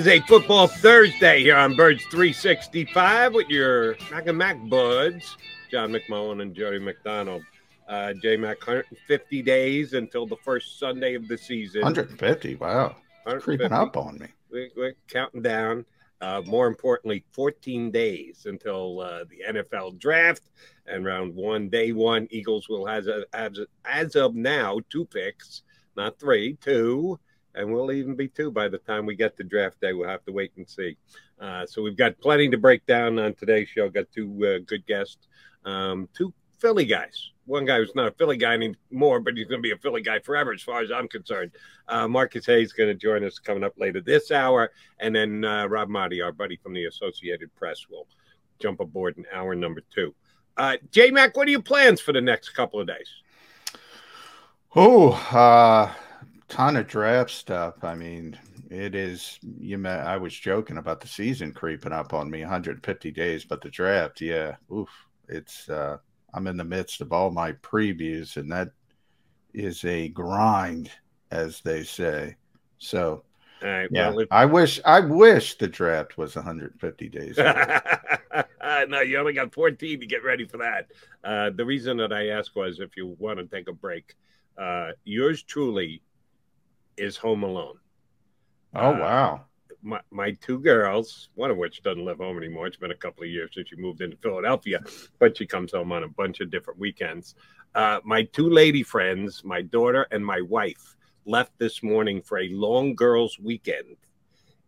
It's a football Thursday here on Birds 365 with your Mac and Mac buds, John McMullen and Jody McDonald. Uh, J Mac, 150 days until the first Sunday of the season. 150. Wow. It's creeping up on me. We, we're counting down. Uh, more importantly, 14 days until uh, the NFL draft and round one, day one. Eagles will have, as, as of now, two picks, not three, two, and we'll even be two by the time we get to draft day. We'll have to wait and see. Uh, so we've got plenty to break down on today's show. Got two uh, good guests, um, two Philly guys. One guy who's not a Philly guy anymore, but he's going to be a Philly guy forever, as far as I'm concerned. Uh, Marcus Hayes is going to join us coming up later this hour, and then uh, Rob Maaddi, our buddy from the Associated Press, will jump aboard in hour number two. Uh, J Mac, what are your plans for the next couple of days? Oh, uh, ton of draft stuff. I mean, it is. You, may, I was joking about the season creeping up on me, 150 days, but the draft, yeah, oof, it's. uh I'm in the midst of all my previews, and that is a grind, as they say. So, yeah, well. I wish I wish the draft was 150 days. no, you only got 14 to get ready for that. Uh, the reason that I asked was if you want to take a break. Uh, yours truly is home alone. Oh uh, wow! my, my two girls, one of which doesn't live home anymore. It's been a couple of years since she moved into Philadelphia, but she comes home on a bunch of different weekends. Uh, my two lady friends, my daughter and my wife, left this morning for a long girls' weekend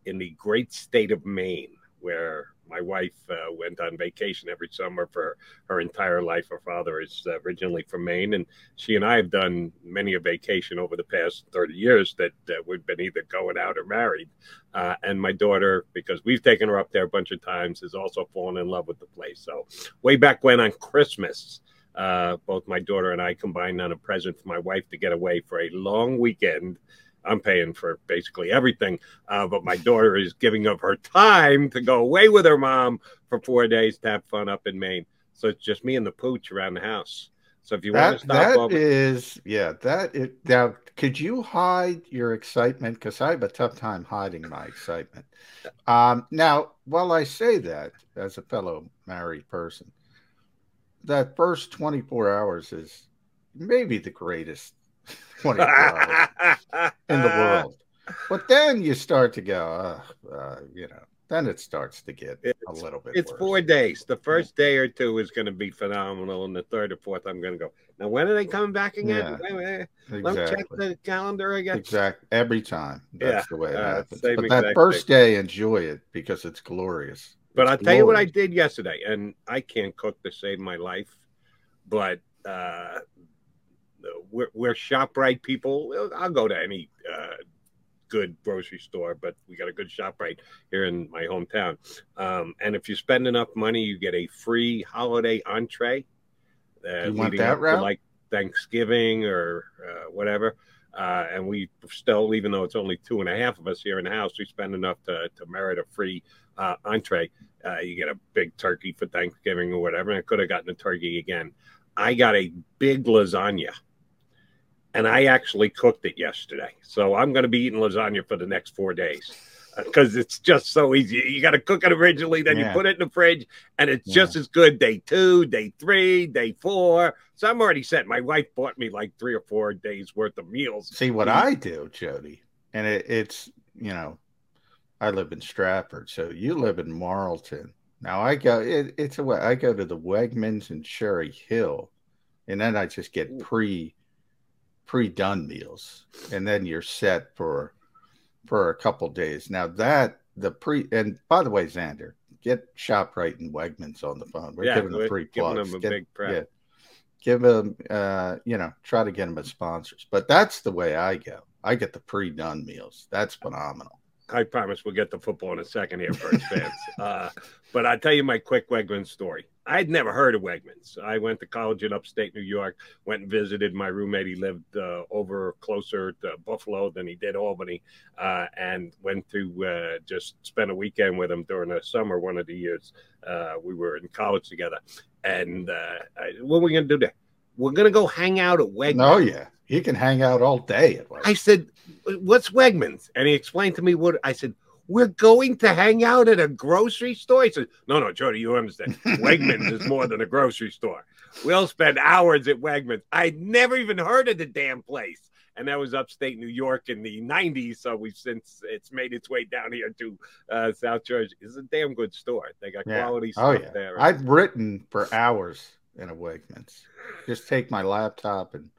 in the great state of Maine, where my wife uh, went on vacation every summer for her entire life. Her father is originally from Maine, and she and I have done many a vacation over the past 30 years that we've been either going out or married. Uh, and my daughter, because we've taken her up there a bunch of times, has also fallen in love with the place. So, way back when on Christmas, uh, both my daughter and I combined on a present for my wife to get away for a long weekend I'm paying for basically everything. Uh, but my daughter is giving up her time to go away with her mom for four days to have fun up in Maine. So it's just me and the pooch around the house. So if you that, want to stop that over, is yeah, that it now could you hide your excitement? Because I have a tough time hiding my excitement. Um, now, while I say that as a fellow married person, that first 24 hours is maybe the greatest 24 hours in the world. But then you start to go, uh, uh, you know, then it starts to get it's, a little bit. It's worse. four days. The first day or two is going to be phenomenal, and the third or fourth, I'm going to go. Now, when are they coming back again? Yeah. Let me check the calendar again. Exactly. Every time. That's yeah, the way it uh, happens. But that first thing. day, enjoy it because it's glorious. But it's I'll glorious. tell you what I did yesterday, and I can't cook to save my life, but uh, we're, we're ShopRite people. I'll go to any uh, good grocery store, but we got a good ShopRite here in my hometown. Um, and if you spend enough money, you get a free holiday entree. Uh, you want that route? like Thanksgiving or uh, whatever. Uh, and we still, even though it's only two and a half of us here in the house, we spend enough to, to merit a free uh, entree. Uh, you get a big turkey for Thanksgiving or whatever. And I could have gotten a turkey again. I got a big lasagna and I actually cooked it yesterday. So I'm going to be eating lasagna for the next four days because uh, it's just so easy. You got to cook it originally, then yeah. you put it in the fridge, and it's yeah. just as good day two, day three, day four. So I'm already set. My wife bought me like three or four days worth of meals. See what I do, Jody, and it, it's you know, I live in Stratford, so you live in Marlton. Now I go, it, it's a way I go to the Wegmans in Cherry Hill, and then I just get pre pre-done meals and then you're set for for a couple days. Now that the pre and by the way xander get shoprite and wegmans on the phone. We're yeah, giving them free plugs. them a get, big prep. Yeah, give them uh you know try to get them as sponsors. But that's the way i go. I get the pre-done meals. That's phenomenal I promise we'll get the football in a second here, first fans. Uh, but I'll tell you my quick Wegmans story. I'd never heard of Wegmans. I went to college in upstate New York, went and visited my roommate. He lived uh, over closer to Buffalo than he did Albany, uh, and went to uh, just spend a weekend with him during the summer, one of the years uh, we were in college together. And uh, I, what are we going to do there? We're going to go hang out at Wegmans. Oh, yeah. He can hang out all day at Wegmans. I said, What's Wegmans? And he explained to me what I said. We're going to hang out at a grocery store. He said, No, no, Jody, you understand. Wegmans is more than a grocery store. We'll spend hours at Wegmans. I'd never even heard of the damn place. And that was upstate New York in the 90s. So we've since it's made its way down here to uh, South Jersey. It's a damn good store. They got Yeah. quality Oh, stuff yeah. there. I've written for hours in a Wegmans. Just take my laptop and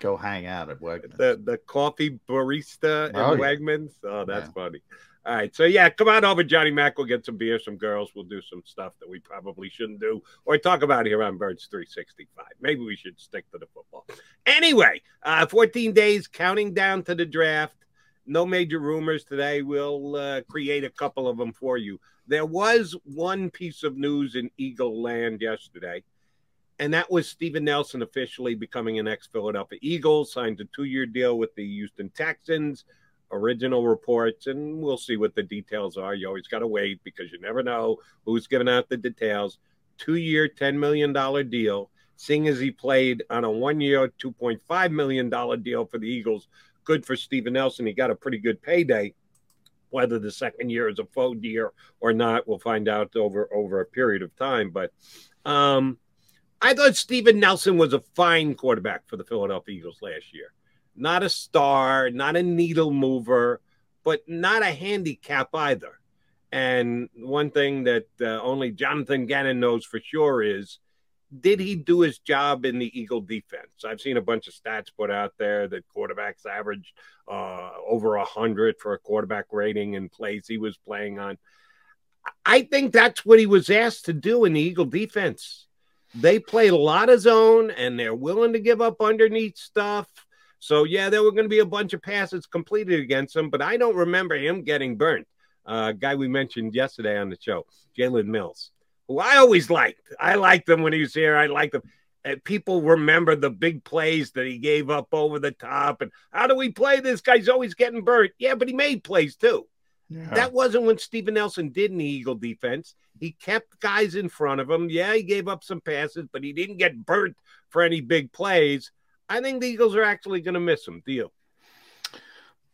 go hang out at Wegmans. the the coffee barista Oh, yeah. Wegmans. Oh, that's Yeah. funny. All right, so yeah, come on over, Johnny Mac. We'll get some beer, some girls. We'll do some stuff that we probably shouldn't do or talk about here on Birds 365. Maybe we should stick to the football. Anyway, uh, 14 days counting down to the draft. No major rumors today. We'll uh, create a couple of them for you. There was one piece of news in Eagle Land yesterday and that was Steven Nelson officially becoming an ex Philadelphia Eagle, signed a two year deal with the Houston Texans. Original reports, and we'll see what the details are. You always got to wait because you never know who's giving out the details. Two year, $10 million deal. Seeing as he played on a one year, $2.5 million deal for the Eagles, good for Steven Nelson. He got a pretty good payday. Whether the second year is a faux year or not, we'll find out over over a period of time. But um, I thought Steven Nelson was a fine quarterback for the Philadelphia Eagles last year. Not a star, not a needle mover, but not a handicap either. And one thing that uh, only Jonathan Gannon knows for sure is did he do his job in the Eagle defense? I've seen a bunch of stats put out there that quarterbacks averaged uh, over 100 for a quarterback rating in plays he was playing on. I think that's what he was asked to do in the Eagle defense they play a lot of zone and they're willing to give up underneath stuff. So yeah, there were going to be a bunch of passes completed against him, but I don't remember him getting burnt. Uh, guy we mentioned yesterday on the show, Jalen Mills, who I always liked. I liked him when he was here. I liked him. And people remember the big plays that he gave up over the top. And how do we play this? Guy's always getting burnt. Yeah, but he made plays too. Yeah. That wasn't when Steven Nelson did the Eagle defense. He kept guys in front of him. Yeah, he gave up some passes, but he didn't get burnt for any big plays. I think the Eagles are actually going to miss him. Deal.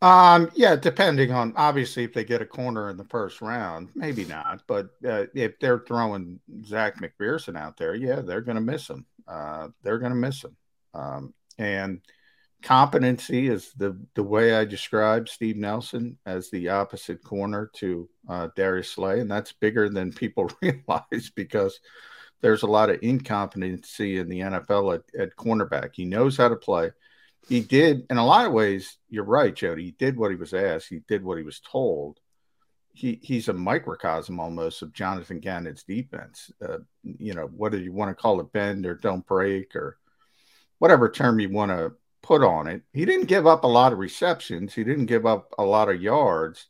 Um, yeah, depending on obviously if they get a corner in the first round, maybe not. But uh, if they're throwing Zach McPhearson out there, yeah, they're going to miss him. Uh, they're going to miss him. Um, and competency is the the way I describe Steve Nelson as the opposite corner to uh, Darius Slay, and that's bigger than people realize because there's a lot of incompetency in the NFL at, at cornerback. He knows how to play he did in a lot of ways you're right jody he did what he was asked he did what he was told he he's a microcosm almost of jonathan gannon's defense uh, you know whether you want to call it bend or don't break or whatever term you want to put on it. He didn't give up a lot of receptions. He didn't give up a lot of yards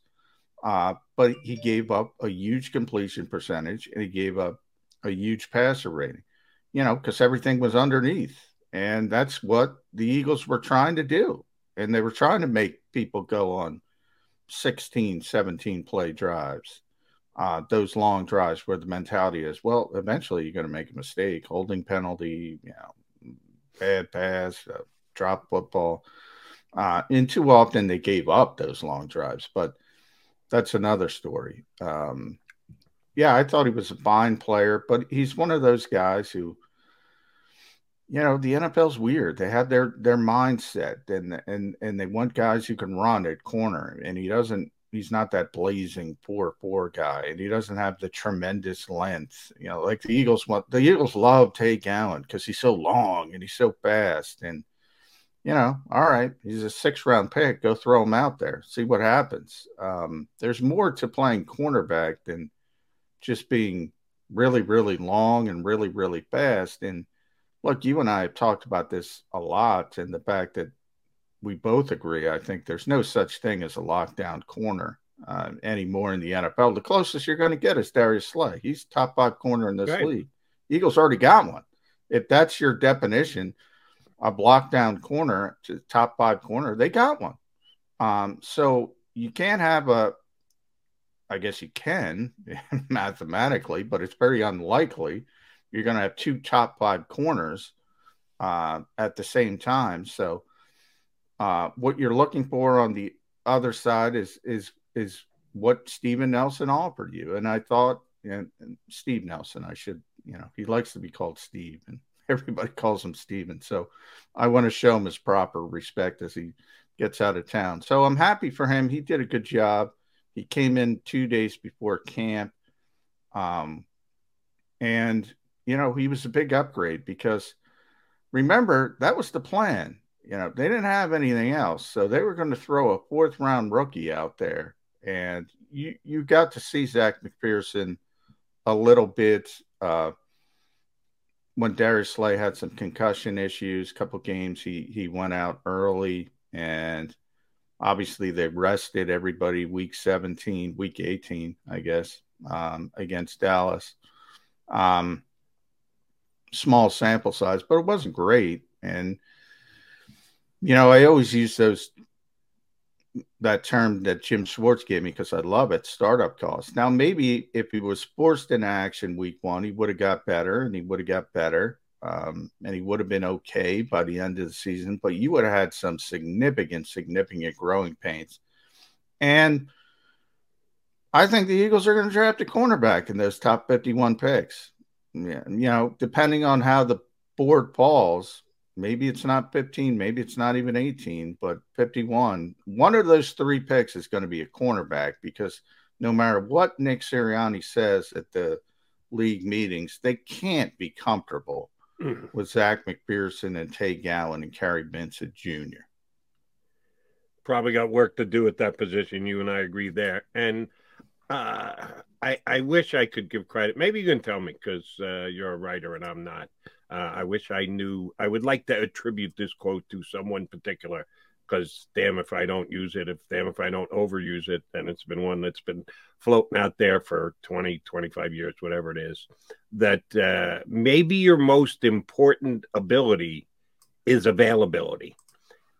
uh, but he gave up a huge completion percentage and he gave up a huge passer rating you know because everything was underneath. And that's what the Eagles were trying to do. And they were trying to make people go on 16, 17 play drives, uh, those long drives where the mentality is, well, eventually you're going to make a mistake, holding penalty, you know, bad pass, uh, drop football. Uh, and too often they gave up those long drives, but that's another story. Um, yeah, I thought he was a fine player, but he's one of those guys who, you know, the NFL's weird. They have their their mindset, and and and they want guys who can run at corner, and he doesn't. He's not that blazing four four guy, and he doesn't have the tremendous length. You know, like the Eagles want. The Eagles love Tay Gowan because he's so long and he's so fast, and you know, all right, he's a six round pick. Go throw him out there, see what happens. Um, there's more to playing cornerback than just being really, really long and really, really fast. And look, you and I have talked about this a lot, and the fact that we both agree, I think there's no such thing as a lockdown corner. uh, anymore in the NFL. The closest you're going to get is Darius Slay. He's top five corner in this right. league. Eagles already got one. If that's your definition, a block down corner to top five corner, they got one. Um, so you can't have a, I guess you can mathematically, but it's very unlikely you're going to have two top five corners uh, at the same time. So uh, what you're looking for on the other side is is is what Steven Nelson offered you, and I thought, and, and Steve Nelson, I should, you know, he likes to be called Steve, and everybody calls him Steven. So I want to show him his proper respect as he gets out of town. So I'm happy for him. He did a good job. He came in two days before camp. Um, and, you know, he was a big upgrade because remember, that was the plan. You know, they didn't have anything else. So they were going to throw a fourth round rookie out there. And you, you got to see Zach McPhearson a little bit uh, when Darius Slay had some concussion issues, a couple games he he went out early, and obviously they rested everybody week 17, week 18, I guess, um, against Dallas. Um, small sample size, but it wasn't great. And you know, I always use those that term that Jim Schwartz gave me because I love it, startup costs. Now, maybe if he was forced into action week one, he would have got better and he would have got better um, and he would have been okay by the end of the season, but you would have had some significant, significant growing pains. And I think the Eagles are going to draft a cornerback in those top 51 picks. Yeah, you know, depending on how the board falls, maybe it's not 15, maybe it's not even 18, but 51. One of those three picks is going to be a cornerback because no matter what Nick Sirianni says at the league meetings, they can't be comfortable mm-hmm. with Zach McPhearson and Tay Gowan and Kary Vincent Jr. Probably got work to do at that position. You and I agree there. And uh, I, I wish I could give credit. Maybe you can tell me because uh, you're a writer and I'm not. Uh, I wish I knew. I would like to attribute this quote to someone particular because damn if I don't use it, if damn if I don't overuse it, and it's been one that's been floating out there for 20, 25 years, whatever it is, that uh, maybe your most important ability is availability.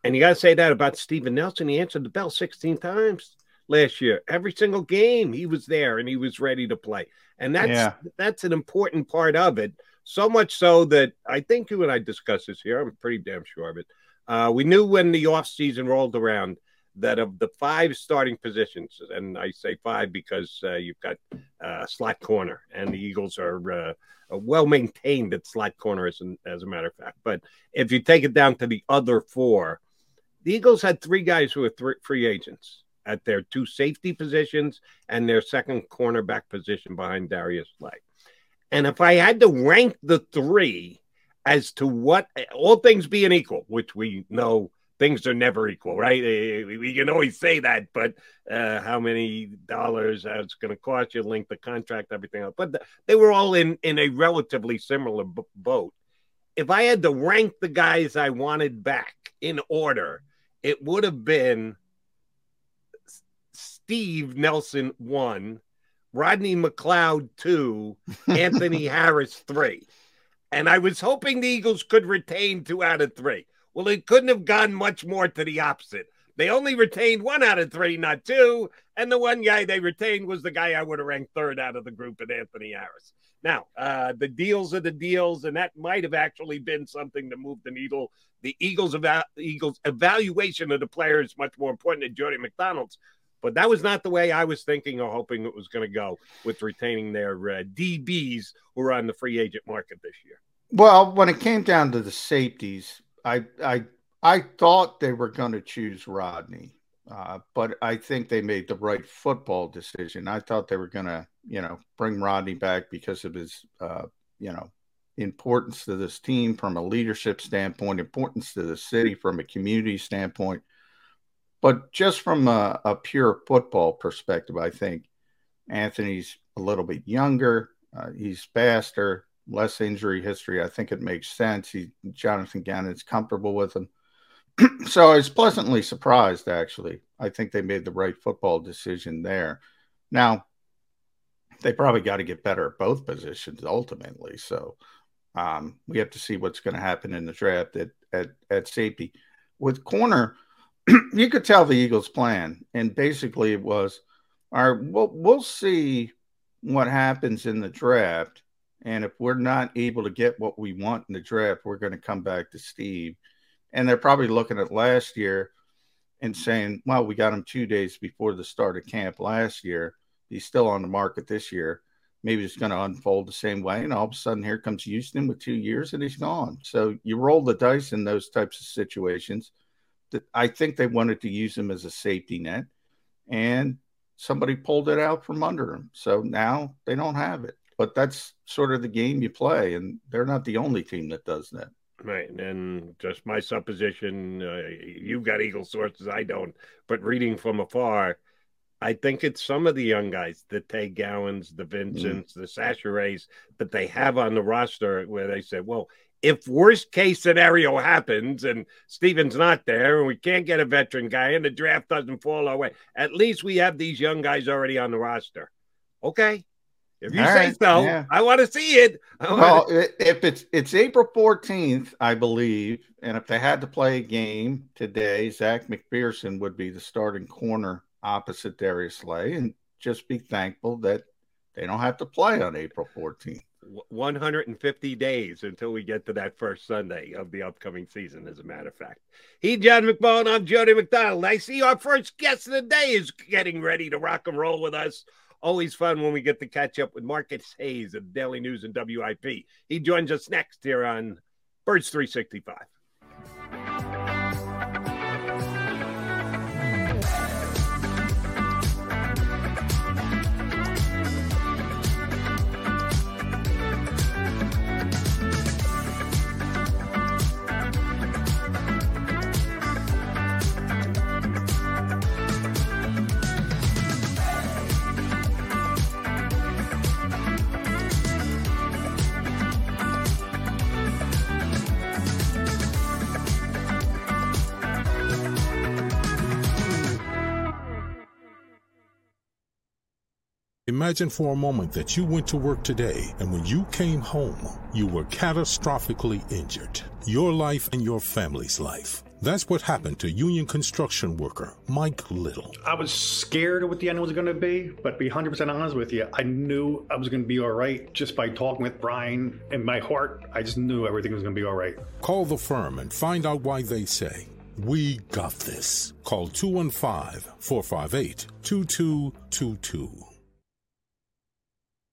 And you got to say that about Steven Nelson. He answered the bell 16 times last year. Every single game he was there and he was ready to play. And that's yeah. that's an important part of it so much so that I think you and I discussed this here. I'm pretty damn sure of it. Uh, we knew when the offseason rolled around that of the five starting positions, and I say five because uh, you've got uh, slot corner, and the Eagles are uh, well maintained at slot corner, as, as a matter of fact. But if you take it down to the other four, the Eagles had three guys who were th- free agents at their two safety positions and their second cornerback position behind Darius Slay. And if I had to rank the three as to what, all things being equal, which we know things are never equal, right? Eh, we can always say that, but uh, how many dollars it's going to cost you, length of contract, everything else. But they were all in in a relatively similar b- boat. If I had to rank the guys I wanted back in order, it would have been Steve Nelson one, Rodney McLeod two, Anthony Harris three. And I was hoping the Eagles could retain two out of three. Well, it couldn't have gone much more to the opposite. They only retained one out of three, not two. And the one guy they retained was the guy I would have ranked third out of the group at Anthony Harris. Now, uh, the deals are the deals, and that might have actually been something to move the needle. The Eagles, eva- Eagles evaluation of the player is much more important than Jody McDonald's. But that was not the way I was thinking or hoping it was going to go with retaining their uh, DBs who are on the free agent market this year. Well, when it came down to the safeties, I I I thought they were going to choose Rodney, uh, but I think they made the right football decision. I thought they were going to, you know, bring Rodney back because of his, uh, you know, importance to this team from a leadership standpoint, importance to the city from a community standpoint. But just from a, a pure football perspective, I think Anthony's a little bit younger. Uh, he's faster, less injury history. I think it makes sense. He, Jonathan Gannon's comfortable with him. so I was pleasantly surprised, actually. I think they made the right football decision there. Now, they probably got to get better at both positions ultimately. So um, we have to see what's going to happen in the draft at, at, at safety. With corner, you could tell the Eagles' plan, and basically it was, all right, we'll, we'll see what happens in the draft. And if we're not able to get what we want in the draft, we're going to come back to Steve. And they're probably looking at last year and saying, well, we got him two days before the start of camp last year. He's still on the market this year. Maybe it's going to unfold the same way. And all of a sudden, here comes Houston with two years and he's gone. So you roll the dice in those types of situations. I think they wanted to use him as a safety net. And somebody pulled it out from under him. So now they don't have it. But that's sort of the game you play. And they're not the only team that does that. Right. And just my supposition, uh, you've got Eagle sources, I don't. But reading from afar, I think it's some of the young guys, the Tay Gowans, the Vincents, mm. the Sacherays, that they have on the roster where they say, well, if worst case scenario happens and Steven's not there and we can't get a veteran guy and the draft doesn't fall our way, at least we have these young guys already on the roster. Okay. If you All say right. so, yeah. I want to see it. Well, to... if it's it's April 14th, I believe, and if they had to play a game today, Zach McPhearson would be the starting corner opposite Darius Slay, and just be thankful that they don't have to play on April 14th. 150 days until we get to that first Sunday of the upcoming season, as a matter of fact. He, John McMullen, I'm Jody McDonald. I see our first guest of the day is getting ready to rock and roll with us. Always fun when we get to catch up with Marcus Hayes of Daily News and WIP. He joins us next here on Birds 365. Imagine for a moment that you went to work today and when you came home, you were catastrophically injured. Your life and your family's life. That's what happened to union construction worker Mike Little. I was scared of what the end was going to be, but to be 100% honest with you, I knew I was going to be all right just by talking with Brian. In my heart, I just knew everything was going to be all right. Call the firm and find out why they say, We got this. Call 215 458 2222.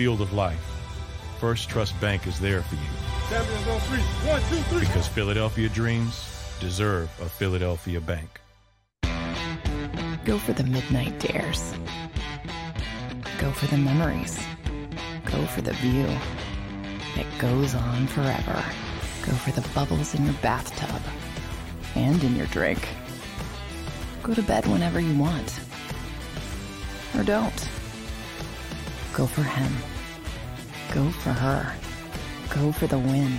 Field of life, First Trust Bank is there for you. Champions on three. One, two, three. Because Philadelphia dreams deserve a Philadelphia bank. Go for the midnight dares. Go for the memories. Go for the view that goes on forever. Go for the bubbles in your bathtub and in your drink. Go to bed whenever you want. Or don't. Go for him. Go for her. Go for the win.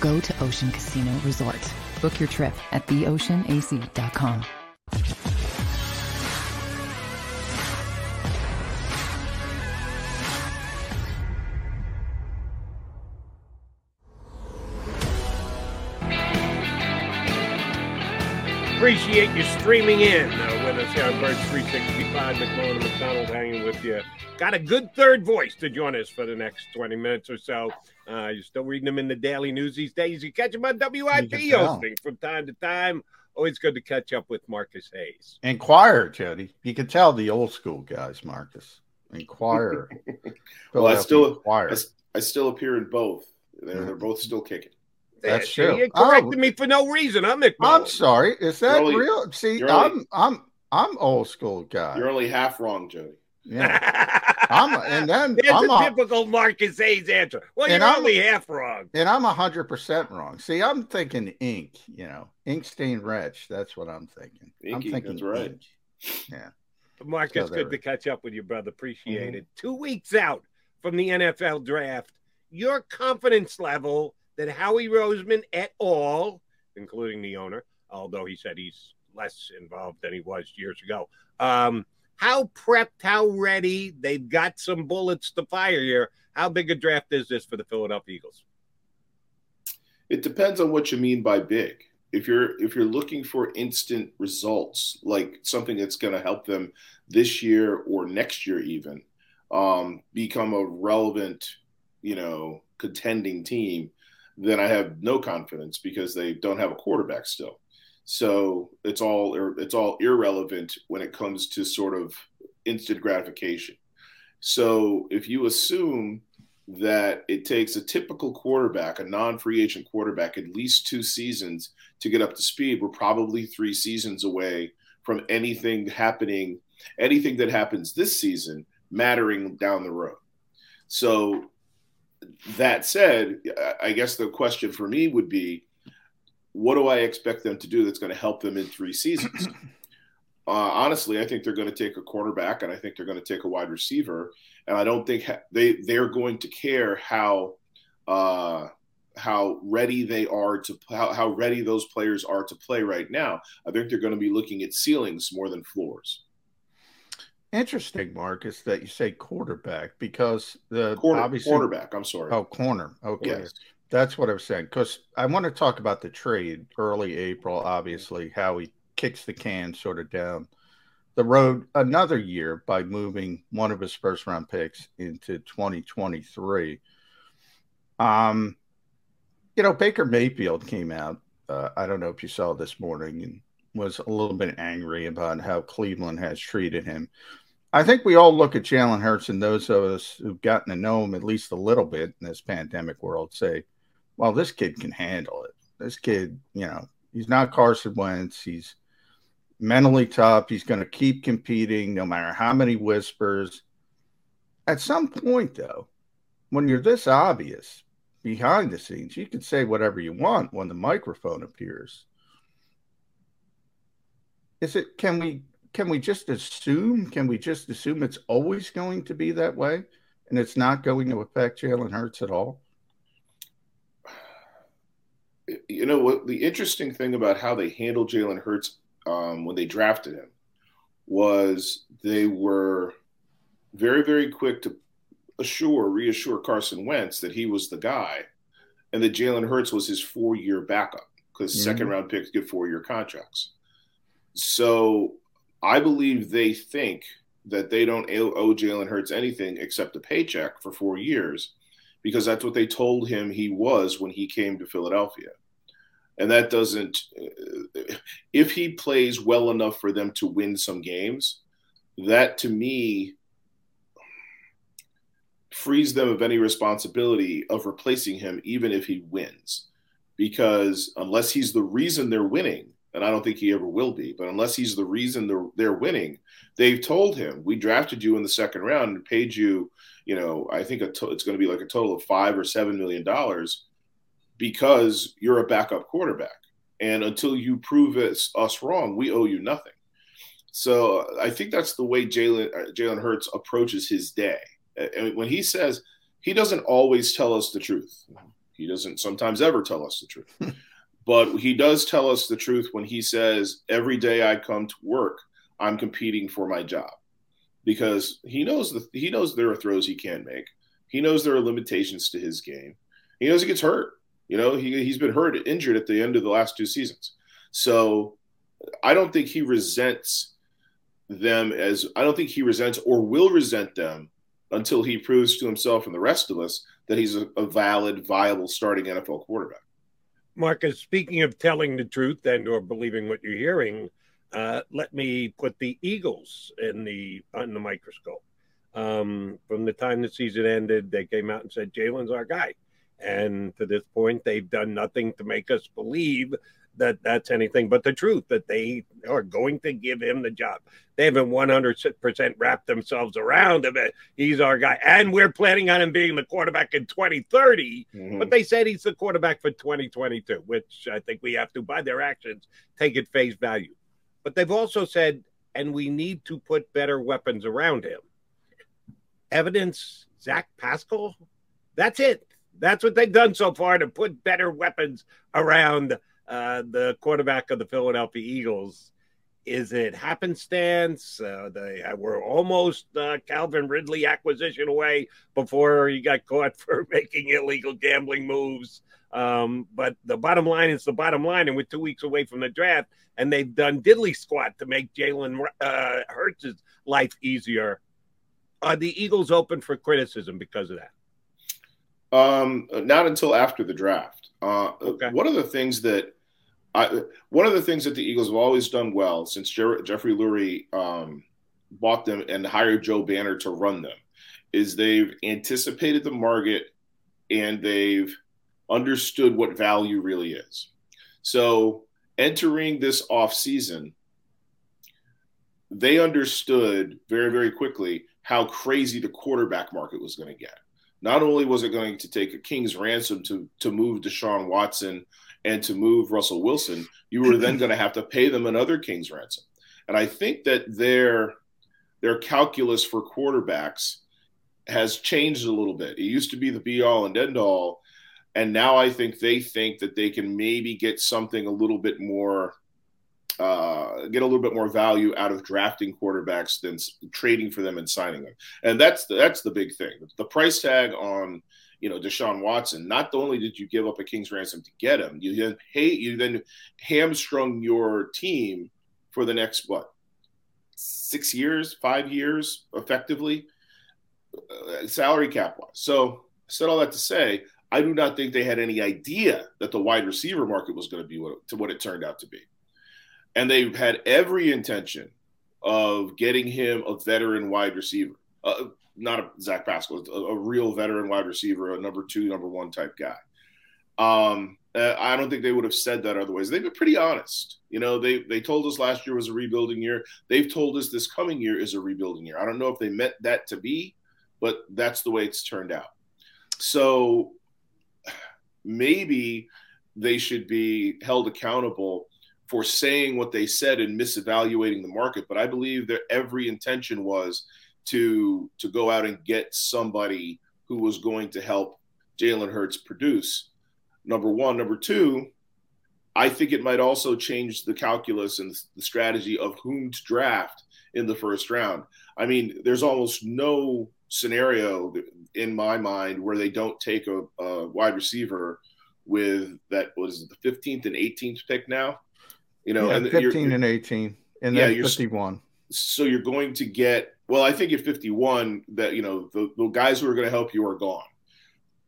Go to Ocean Casino Resort. Book your trip at theoceanac.com. Appreciate you streaming in uh, with us here on Birds 365. McMullen McDonald hanging with you. Got a good third voice to join us for the next 20 minutes or so. Uh, you're still reading them in the daily news these days. You catch them on WIP hosting from time to time. Always good to catch up with Marcus Hayes. Inquirer, Jody. You can tell the old school guys, Marcus. Inquirer. well, I Philadelphia still, Inquirer. I, s- I still appear in both. They're, they're both still kicking. That's See, true. You corrected Oh. me for no reason. I'm Mick I'm sorry. Is that only- real? See, you're only- I'm I'm I'm old school guy. You're only half wrong, Jody. Yeah. I'm and then There's I'm a a, typical Marcus Hayes answer. Well, And you're I'm- only half wrong. and I'm hundred percent wrong. See, I'm thinking ink, you know, ink stained wretch. That's what I'm thinking. I'm thinking that's right. ink. Yeah. Marcus, So good to catch up with you, brother. Appreciate Mhm. it. Two weeks out from the NFL draft, your confidence level that Howie Roseman et al., including the owner, although he said he's less involved than he was years ago, um, how prepped, how ready, they've got some bullets to fire here. How big a draft is this for the Philadelphia Eagles? It depends on what you mean by big. If you're if you're looking for instant results, like something that's going to help them this year or next year, even um, become a relevant, you know, contending team, then I have no confidence because they don't have a quarterback still. So it's all it's all irrelevant when it comes to sort of instant gratification. So if you assume that it takes a typical quarterback, a non-free agent quarterback, at least two seasons to get up to speed, we're probably three seasons away from anything happening, anything that happens this season mattering down the road. So that said, I- I guess the question for me would be, what do I expect them to do that's going to help them in three seasons? Uh, honestly, I think they're going to take a quarterback, and I think they're going to take a wide receiver, and I don't think ha- they they're going to care how uh, how ready they are to how, how ready those players are to play right now. I think they're going to be looking at ceilings more than floors. Interesting, Marcus, that you say quarterback because the Quarter, obviously quarterback. I'm sorry. Oh, corner. Okay. Yes. That's what I was saying. Because I want to talk about the trade early April, obviously, how he kicks the can sort of down the road another year by moving one of his first round picks into 2023. Um, you know, Baker Mayfield came out. Uh, I don't know if you saw this morning and was a little bit angry about how Cleveland has treated him. I think we all look at Jalen Hurts and those of us who've gotten to know him at least a little bit in this pandemic world say, well, this kid can handle it. This kid, you know, he's not Carson Wentz. He's mentally tough. He's going to keep competing no matter how many whispers. At some point, though, when you're this obvious behind the scenes, you can say whatever you want when the microphone appears. Is it, can we, can we just assume, can we just assume it's always going to be that way and it's not going to affect Jalen Hurts at all? You know what the interesting thing about how they handled Jalen Hurts um, when they drafted him was they were very very quick to assure reassure Carson Wentz that he was the guy and that Jalen Hurts was his four year backup because Mhm. second round picks get four year contracts. So I believe they think that they don't owe owe Jalen Hurts anything except a paycheck for four years because that's what they told him he was when he came to Philadelphia. And that doesn't, if he plays well enough for them to win some games, that to me frees them of any responsibility of replacing him, even if he wins. Because unless he's the reason they're winning, and I don't think he ever will be, but unless he's the reason they're, they're winning, they've told him, we drafted you in the second round and paid you, you know, I think a to- it's going to be like a total of five or seven million dollars because you're a backup quarterback. And until you prove us, us wrong, we owe you nothing. So I think that's the way Jalen uh, Jalen Hurts approaches his day. And when he says he doesn't always tell us the truth, he doesn't sometimes ever tell us the truth. but he does tell us the truth when he says every day I come to work, I'm competing for my job because he knows that he knows there are throws he can make. He knows there are limitations to his game. He knows he gets hurt. You know, he, he's been hurt, injured at the end of the last two seasons. So I don't think he resents them as I don't think he resents or will resent them until he proves to himself and the rest of us that he's a, a valid, viable starting NFL quarterback. Marcus, speaking of telling the truth and or believing what you're hearing, uh, let me put the Eagles in the on the microscope. Um, from the time the season ended, they came out and said Jalen's our guy, and to this point, they've done nothing to make us believe that that's anything but the truth that they are going to give him the job. They haven't 100% wrapped themselves around him. He's our guy. And we're planning on him being the quarterback in 2030. Mm-hmm. But they said he's the quarterback for 2022, which I think we have to, by their actions, take at face value. But they've also said, and we need to put better weapons around him. Evidence, Zach Pascal, that's it. That's what they've done so far to put better weapons around uh, the quarterback of the Philadelphia Eagles. Is it happenstance? Uh, they uh, were almost uh, Calvin Ridley acquisition away before he got caught for making illegal gambling moves. Um, but the bottom line is the bottom line, and we're two weeks away from the draft, and they've done diddly squat to make Jalen uh, Hurts' life easier. Are the Eagles open for criticism because of that? Um, not until after the draft. Uh, okay. One of the things that I, one of the things that the Eagles have always done well since Jer- Jeffrey Lurie um, bought them and hired Joe Banner to run them is they've anticipated the market and they've understood what value really is. So entering this off season, they understood very, very quickly how crazy the quarterback market was going to get. Not only was it going to take a king's ransom to to move Deshaun Watson and to move Russell Wilson, you were then going to have to pay them another king's ransom. And I think that their their calculus for quarterbacks has changed a little bit. It used to be the be all and end all, and now I think they think that they can maybe get something a little bit more uh, get a little bit more value out of drafting quarterbacks than trading for them and signing them. And that's the, that's the big thing. The price tag on you know Deshaun Watson. Not only did you give up a king's ransom to get him, you then pay you then hamstrung your team for the next what six years, five years, effectively uh, salary cap wise. So I said all that to say, I do not think they had any idea that the wide receiver market was going to be what, to what it turned out to be, and they had every intention of getting him a veteran wide receiver. Uh, not a Zach Pascal, a, a, real veteran wide receiver, a number two, number one type guy. Um, uh, I don't think they would have said that otherwise. They've been pretty honest. You know, they they told us last year was a rebuilding year. They've told us this coming year is a rebuilding year. I don't know if they meant that to be, but that's the way it's turned out. So maybe they should be held accountable for saying what they said and misevaluating the market. But I believe their every intention was to to go out and get somebody who was going to help Jalen Hurts produce. Number one, number two, I think it might also change the calculus and the strategy of whom to draft in the first round. I mean, there's almost no scenario in my mind where they don't take a, a wide receiver with that was the 15th and 18th pick now. You know, yeah, and 15 and 18, and yeah, then 51. So you're going to get well, I think at 51, that you know the, the guys who are going to help you are gone.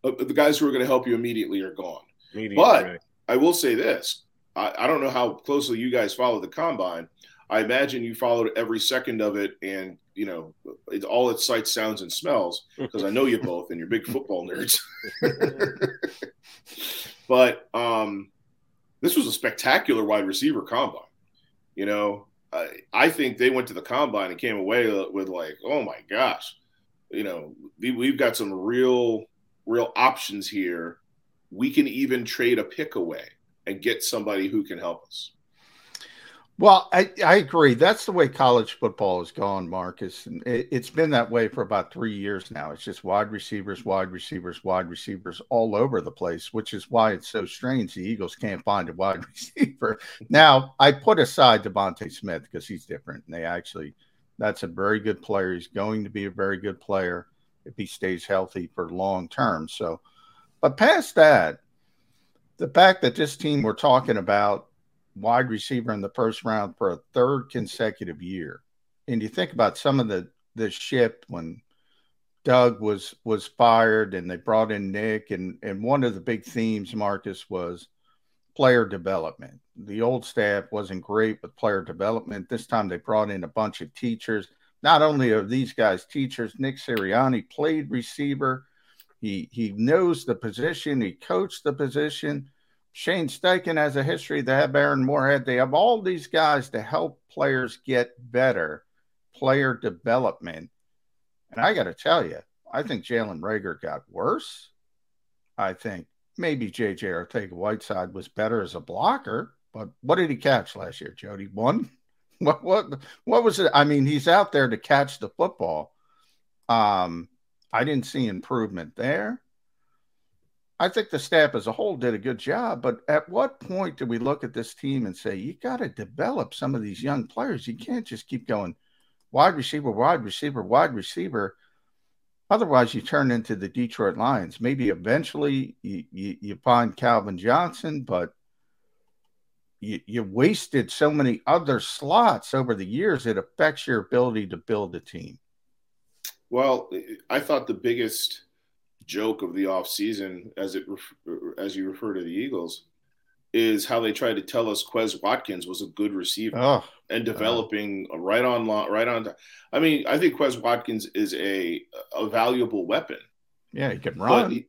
Uh, the guys who are going to help you immediately are gone. but right. I will say this: I, I don't know how closely you guys follow the combine. I imagine you followed every second of it, and you know it's all its sights, sounds, and smells because I know you both, and you're big football nerds. but um, this was a spectacular wide receiver combine. You know, I, I think they went to the combine and came away with like, oh my gosh, you know, we, we've got some real, real options here. We can even trade a pick away and get somebody who can help us. Well, I, I agree. That's the way college football has gone, Marcus. And it, has been that way for about three years now. It's just wide receivers, wide receivers, wide receivers all over the place, which is why it's so strange the Eagles can't find a wide receiver. Now, I put aside DeVonta Smith because he's different. And they actually, that's a very good player. He's going to be a very good player if he stays healthy for long term. So, but past that, the fact that this team we're talking about wide receiver in the first round for a third consecutive year. And you think about some of the the shift when Doug was was fired and they brought in Nick and and one of the big themes Marcus was player development. The old staff wasn't great with player development. This time they brought in a bunch of teachers. Not only are these guys teachers, Nick Sirianni played receiver. He he knows the position, he coached the position. Shane Steichen has a history. They have Aaron Moorehead. They have all these guys to help players get better, player development. And I got to tell you, I think Jalen Reagor got worse. I think maybe JJ Arcega Whiteside was better as a blocker, but what did he catch last year, Jody? One? What what what was it? I mean, he's out there to catch the football. Um, I didn't see improvement there. I think the staff as a whole did a good job, but at what point do we look at this team and say, you got to develop some of these young players? You can't just keep going wide receiver, wide receiver, wide receiver. Otherwise, you turn into the Detroit Lions. Maybe eventually you, you, you find Calvin Johnson, but you, you wasted so many other slots over the years, it affects your ability to build a team. Well, I thought the biggest joke of the offseason, as it as you refer to the Eagles, is how they tried to tell us Quez Watkins was a good receiver oh, and developing uh, right on right on. I mean, I think Quez Watkins is a a valuable weapon. Yeah, he can run. He,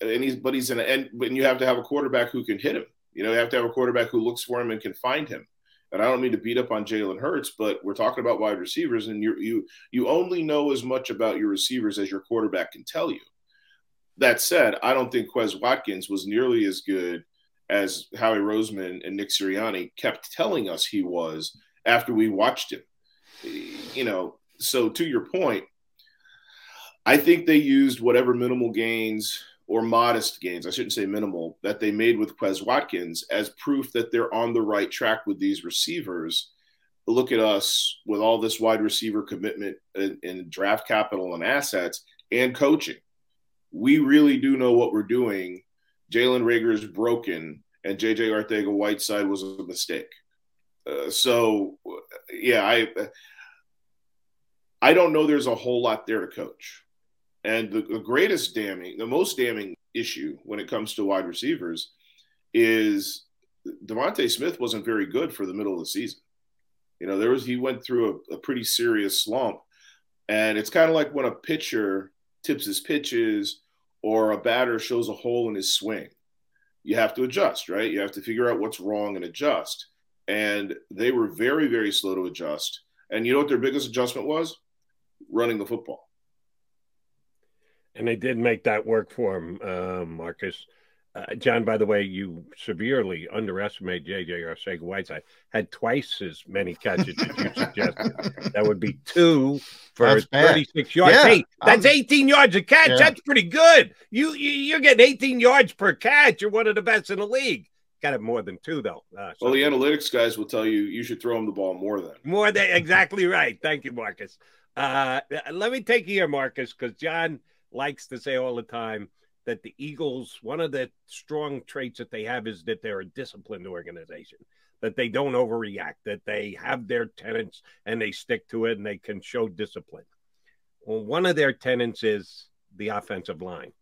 and he's but he's an and but you have to have a quarterback who can hit him. You know, you have to have a quarterback who looks for him and can find him. And I don't mean to beat up on Jalen Hurts, but we're talking about wide receivers, and you you you only know as much about your receivers as your quarterback can tell you. That said, I don't think Quez Watkins was nearly as good as Howie Roseman and Nick Sirianni kept telling us he was after we watched him. You know, so to your point, I think they used whatever minimal gains or modest gains, I shouldn't say minimal, that they made with Quez Watkins as proof that they're on the right track with these receivers. Look at us with all this wide receiver commitment and, draft capital and assets and coaching. We really do know what we're doing Jalen Reagor is broken, and JJ Arcega Whiteside was a mistake. Uh, so, yeah, I I don't know. There's a whole lot there to coach, and the, the greatest damning, the most damning issue when it comes to wide receivers is DeVonta Smith wasn't very good for the middle of the season. You know, there was he went through a, a pretty serious slump, and it's kind of like when a pitcher tips his pitches or a batter shows a hole in his swing. You have to adjust, right? You have to figure out what's wrong and adjust. And they were very, very slow to adjust. And you know what their biggest adjustment was? Running the football. And they did make that work for him, uh, Marcus. Uh, John, by the way, you severely underestimate JJ Arcega Whiteside. Had twice as many catches as you suggested. that would be two for that's 36 bad. yards. Yeah, hey, that's I'm, 18 yards a catch. Yeah. That's pretty good. You, you you're getting 18 yards per catch. You're one of the best in the league. Got it more than two though. Uh, well, the analytics guys will tell you you should throw him the ball more than more than exactly right. Thank you, Marcus. Uh, let me take you here, Marcus, because John likes to say all the time that the Eagles, one of the strong traits that they have is that they're a disciplined organization, that they don't overreact, that they have their tenants and they stick to it and they can show discipline. Well, one of their tenants is the offensive line.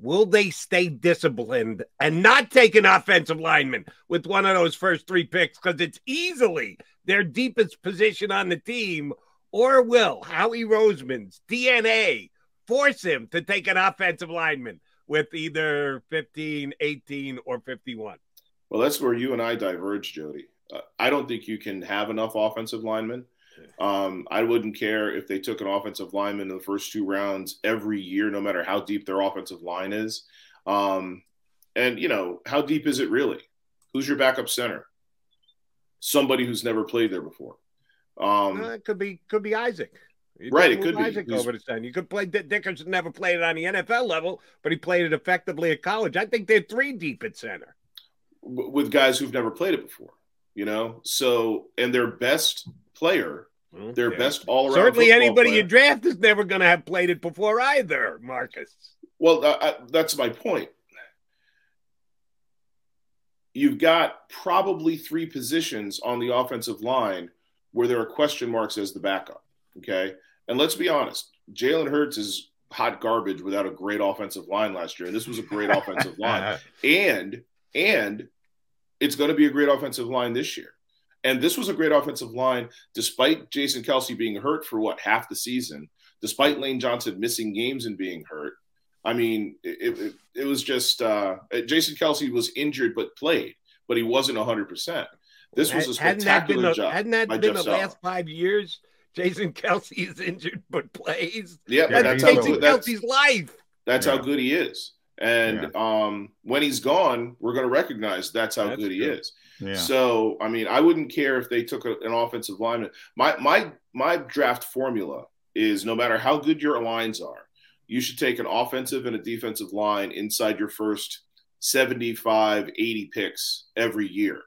Will they stay disciplined and not take an offensive lineman with one of those first three picks because it's easily their deepest position on the team? Or will Howie Roseman's DNA force him to take an offensive lineman with either 15, 18, or 51. Well, that's where you and I diverge, Jody. Uh, I don't think you can have enough offensive linemen. Um, I wouldn't care if they took an offensive lineman in the first two rounds every year, no matter how deep their offensive line is. Um, and, you know, how deep is it really? Who's your backup center? Somebody who's never played there before. Um, uh, it could be could be Isaac. You right, it could Isaac be. over the. You could play Dickerson never played it on the NFL level, but he played it effectively at college. I think they're three deep at center with guys who've never played it before. You know, so and their best player, their best all around. Certainly, anybody player, you draft is never going to have played it before either, Marcus. Well, uh, that's my point. You've got probably three positions on the offensive line where there are question marks as the backup. Okay. And let's be honest Jalen Hurts is hot garbage without a great offensive line last year. And this was a great offensive line. And and it's going to be a great offensive line this year. And this was a great offensive line, despite Jason Kelce being hurt for what half the season, despite Lane Johnson missing games and being hurt. I mean, it, it, it was just uh, Jason Kelce was injured but played, but he wasn't 100%. This was a spectacular hadn't job. The, hadn't that been Jeff the last five years? Jason Kelce is injured but plays. Yeah, that's, that's how Jason good- that's- Kelce's life. That's Yeah. how good he is. And um, when he's gone, we're going to recognize that's how That's good he true. is. Yeah. So, I mean, I wouldn't care if they took a, an offensive lineman. My my my draft formula is no matter how good your lines are, you should take an offensive and a defensive line inside your first 75, 80 picks every year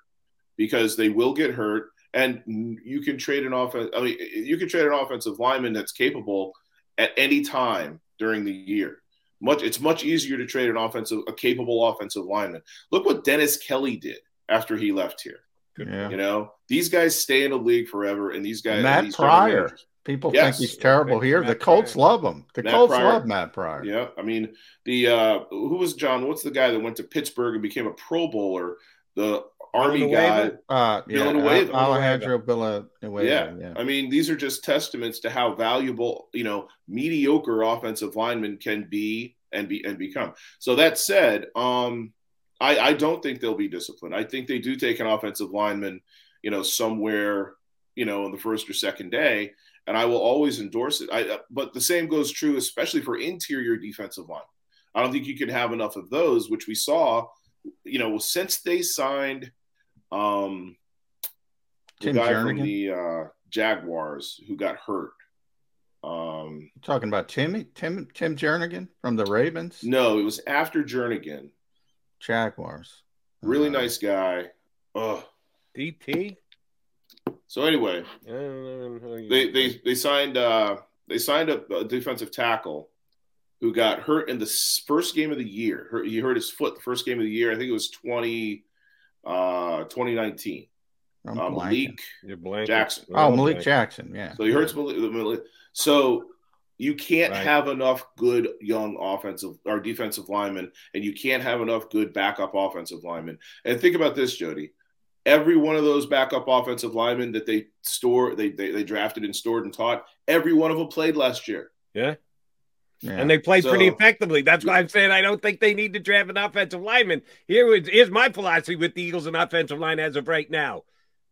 because they will get hurt and you can trade an offense I mean you can trade an offensive lineman that's capable at any time during the year. Much it's much easier to trade an offensive a capable offensive lineman. Look what Dennis Kelly did after he left here. Yeah. You know, these guys stay in the league forever, and these guys. Matt these Pryor. People Yes. think he's terrible here. Matt the Colts Pryor. love him. The Matt Colts Pryor. love Matt Pryor. Yeah, I mean the uh who was John? What's the guy that went to Pittsburgh and became a Pro Bowler? The Army guy. Uh, yeah, Villanueva. Alejandro Villanueva. Yeah. Yeah. I mean, these are just testaments to how valuable, you know, mediocre offensive linemen can be and be and become. So that said, um, I, I don't think they'll be disciplined. I think they do take an offensive lineman, you know, somewhere, you know, on the first or second day, and I will always endorse it. I, uh, but the same goes true, especially for interior defensive line. I don't think you can have enough of those, which we saw, you know, since they signed, um, the Tim guy Jernigan? from the uh, Jaguars who got hurt. Um, Talking about Timmy Tim Tim Jernigan from the Ravens, no, it was after Jernigan. Jaguars. Really Uh, nice guy. Ugh. DT. So anyway, I don't know how you- they they they signed uh they signed up a defensive tackle who got hurt in the first game of the year. He hurt his foot the first game of the year. I think it was 20 uh 2019. I'm Uh. Malik You're. Jackson. Oh, I'm Malik blanking. Jackson. Yeah. So he hurts Malik. Malik- So you can't Right. have enough good young offensive or defensive linemen, and you can't have enough good backup offensive linemen. And think about this, Jody. Every one of those backup offensive linemen that they store, they, they they drafted and stored and taught, every one of them played last year. Yeah. Yeah. And they played pretty effectively. That's why I'm saying I don't think they need to draft an offensive lineman. Here is here's my philosophy with the Eagles and offensive line as of right now.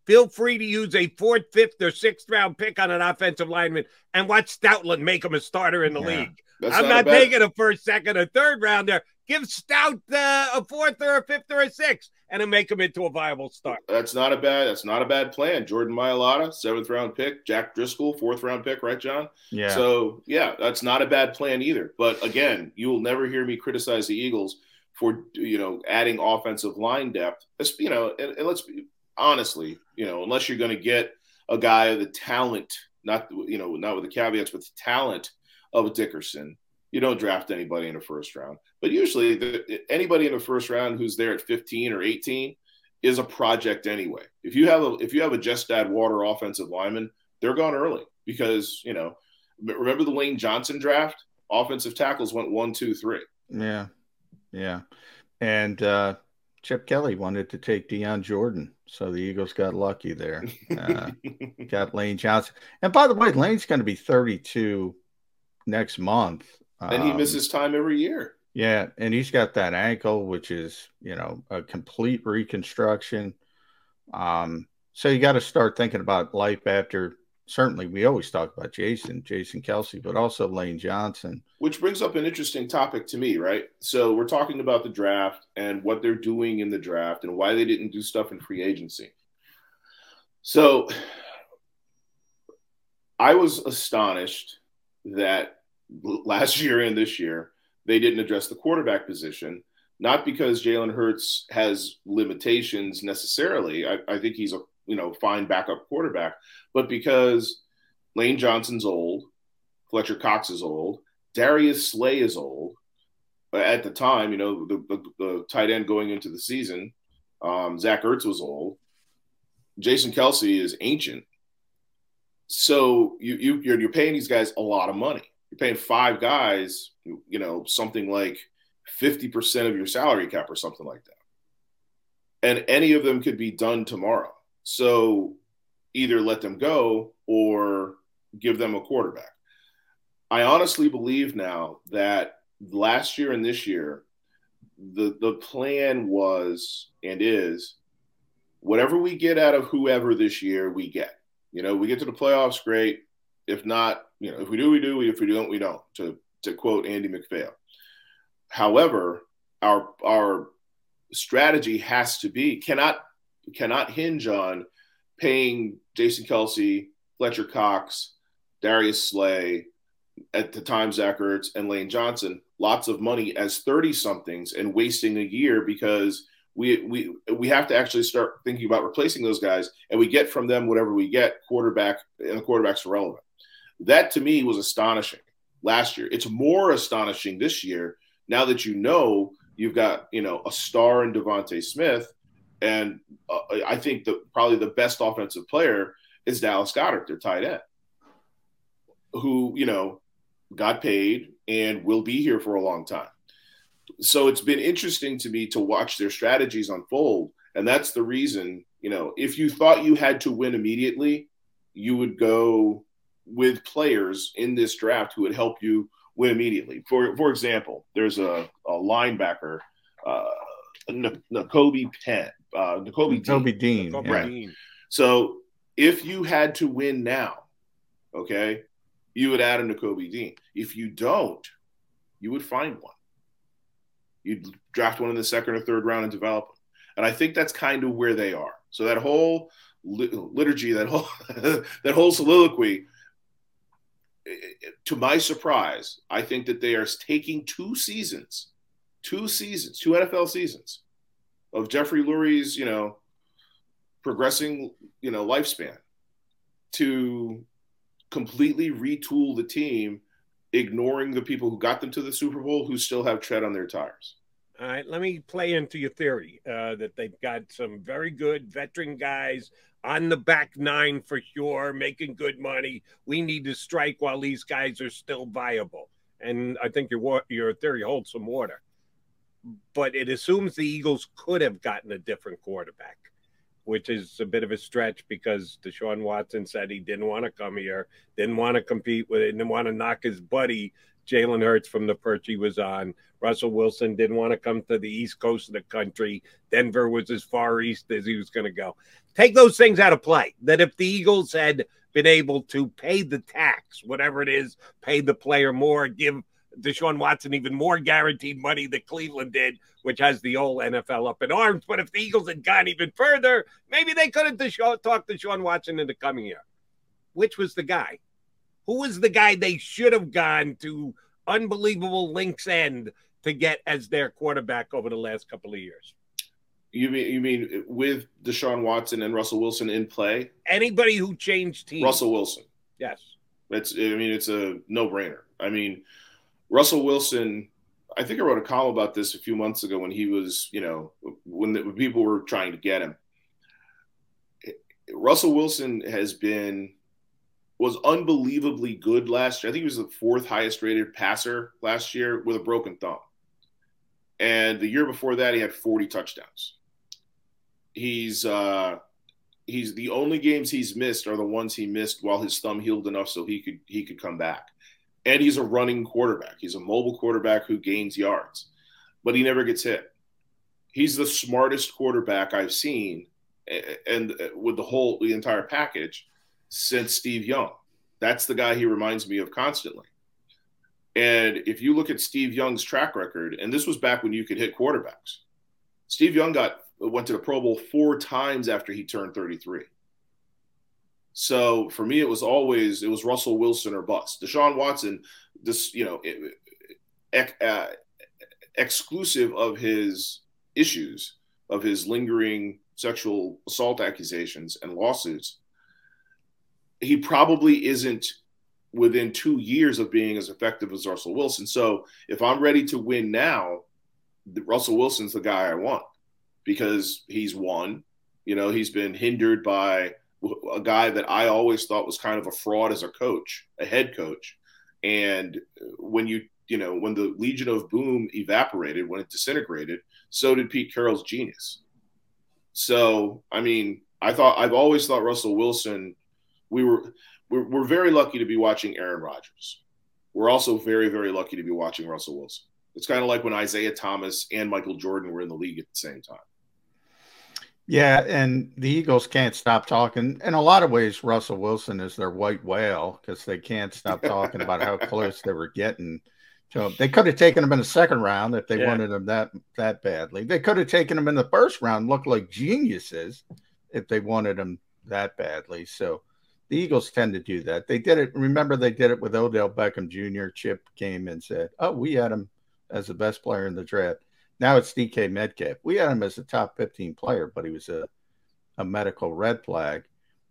Feel free to use a fourth, fifth, or sixth round pick on an offensive lineman and watch Stoutland make him a starter in the Yeah. league. That's I'm a not, bad- taking a first, second, or third rounder. Give Stout uh, a fourth or a fifth or a sixth and then make him into a viable start. That's not a bad. That's not a bad plan. Jordan Mailata, seventh round pick. Jack Driscoll, fourth round pick. Right, John? yeah. So yeah, that's not a bad plan either. But again, you will never hear me criticize the Eagles for you know adding offensive line depth. You know, and, and let's be honestly, you know, unless you're going to get a guy of the talent, not you know, not with the caveats, but the talent of Dickerson, you don't draft anybody in the first round. But usually, the, anybody in the first round who's there at 15 or 18 is a project anyway. If you have a if you have a just add water offensive lineman, they're gone early because you know remember the Lane Johnson draft? Offensive tackles went one, two, three. Yeah. Yeah. And uh, Chip Kelly wanted to take Dion Jordan. So the Eagles got lucky there. Uh, got Lane Johnson. And by the way, Lane's going to be 32 next month. and he Um, misses time every year. Yeah. And he's got that ankle, which is, you know, a complete reconstruction. Um, so you got to start thinking about life after. Certainly, we always talk about Jason, Jason Kelce, but also Lane Johnson. Which brings up an interesting topic to me, right? So we're talking about the draft and what they're doing in the draft and why they didn't do stuff in free agency. So I was astonished that last year and this year they didn't address the quarterback position. Not because Jalen Hurts has limitations necessarily. I, I think he's a you know fine backup quarterback, but because Lane Johnson's old, Fletcher Cox is old, Darius Slay is old. At the time, you know, the, the, the tight end going into the season, um, Zach Ertz was old. Jason Kelce is ancient. So you, you you're, you're paying these guys a lot of money. you're paying five guys, you know, something like 50% of your salary cap or something like that. And any of them could be done tomorrow. So either let them go or give them a quarterback. I honestly believe now that last year and this year, the the plan was and is whatever we get out of whoever this year, we get. You know, we get to the playoffs, great. If not, you know, if we do, we do. If we don't, we don't. To to quote Andy MacPhail. However, our our strategy has to be cannot cannot hinge on paying Jason Kelce, Fletcher Cox, Darius Slay, at the time Zach Ertz and Lane Johnson lots of money as 30 somethings and wasting a year because we we we have to actually start thinking about replacing those guys and we get from them whatever we get quarterback and the quarterback's irrelevant. That to me was astonishing last year. It's more astonishing this year now that you know you've got you know a star in DeVonta Smith, and uh, I think the probably the best offensive player is Dallas Goedert, their tight end, who you know got paid and will be here for a long time. So it's been interesting to me to watch their strategies unfold, and that's the reason you know if you thought you had to win immediately, you would go with players in this draft who would help you win immediately. For for example, there's a, a linebacker, uh, Nakobe Penn, uh, Nakobe Nakobe Dean. Dean. Right. Dean. So if you had to win now, okay, you would add a Nakobe Dean. If you don't, you would find one. You'd draft one in the second or third round and develop them. And I think that's kind of where they are. So that whole liturgy, that whole that whole soliloquy to my surprise, I think that they are taking two seasons, two seasons, two NFL seasons of Jeffrey Lurie's, you know, progressing, you know, lifespan to completely retool the team, ignoring the people who got them to the Super Bowl who still have tread on their tires. All right, let me play into your theory uh, that they've got some very good veteran guys on the back nine for sure, making good money. We need to strike while these guys are still viable. And I think your your theory holds some water. But it assumes the Eagles could have gotten a different quarterback, which is a bit of a stretch because Deshaun Watson said he didn't want to come here, didn't want to compete with it, didn't want to knock his buddy Jalen Hurts from the perch he was on. Russell Wilson didn't want to come to the east coast of the country. Denver was as far east as he was going to go. Take those things out of play. That if the Eagles had been able to pay the tax, whatever it is, pay the player more, give Deshaun Watson even more guaranteed money that Cleveland did, which has the whole NFL up in arms. But if the Eagles had gone even further, maybe they could have Deshaun, talked Deshaun Watson into coming here. Which was the guy? Who was the guy they should have gone to unbelievable links end to get as their quarterback over the last couple of years? You mean you mean with Deshaun Watson and Russell Wilson in play? Anybody who changed teams. Russell Wilson. Yes. It's I mean it's a no-brainer. I mean Russell Wilson I think I wrote a column about this a few months ago when he was, you know, when, the, when people were trying to get him. Russell Wilson has been was unbelievably good last year. I think he was the fourth highest rated passer last year with a broken thumb. And the year before that, he had 40 touchdowns he's uh, he's the only games he's missed are the ones he missed while his thumb healed enough so he could he could come back. And he's a running quarterback. He's a mobile quarterback who gains yards, but he never gets hit. He's the smartest quarterback I've seen, and with the whole the entire package since Steve Young. That's the guy he reminds me of constantly. And if you look at Steve Young's track record, and this was back when you could hit quarterbacks, Steve Young got went to the Pro Bowl four times after he turned 33. So for me, it was always it was Russell Wilson or bust. Deshaun Watson, this you know, it, uh, exclusive of his issues of his lingering sexual assault accusations and lawsuits, he probably isn't within two years of being as effective as Russell Wilson. So if I'm ready to win now, Russell Wilson's the guy I want because he's won. You know, he's been hindered by a guy that I always thought was kind of a fraud as a coach, a head coach. And when you you know when the Legion of Boom evaporated, when it disintegrated, so did Pete Carroll's genius. So I mean, I thought I've always thought Russell Wilson. We were we're, we're very lucky to be watching Aaron Rodgers. We're also very very lucky to be watching Russell Wilson. It's kind of like when Isaiah Thomas and Michael Jordan were in the league at the same time. Yeah, and the Eagles can't stop talking. In a lot of ways, Russell Wilson is their white whale because they can't stop talking about how close they were getting to him. They could have taken him in the second round if they yeah. wanted him that that badly. They could have taken him in the first round, looked like geniuses if they wanted him that badly. So the Eagles tend to do that. They did it. Remember, they did it with Odell Beckham Jr. Chip came and said, "Oh, we had him as the best player in the draft." Now it's DK Metcalf. We had him as a top 15 player, but he was a, a medical red flag.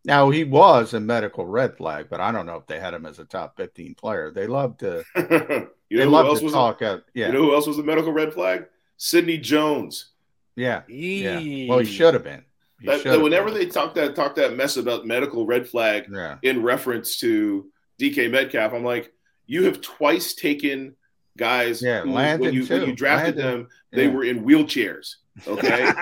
Now he was a medical red flag, but I don't know if they had him as a top 15 player. They love to you know they love to talk a, out. Yeah. You know who else was a medical red flag? Sidney Jones. Yeah. Yeah. Well, he should have been. That, that whenever been. they talk that talk that mess about medical red flag yeah. in reference to DK Metcalf, I'm like, you have twice taken guys yeah, who, when, you, when you drafted Landon. them, they Yeah. were in wheelchairs. Okay.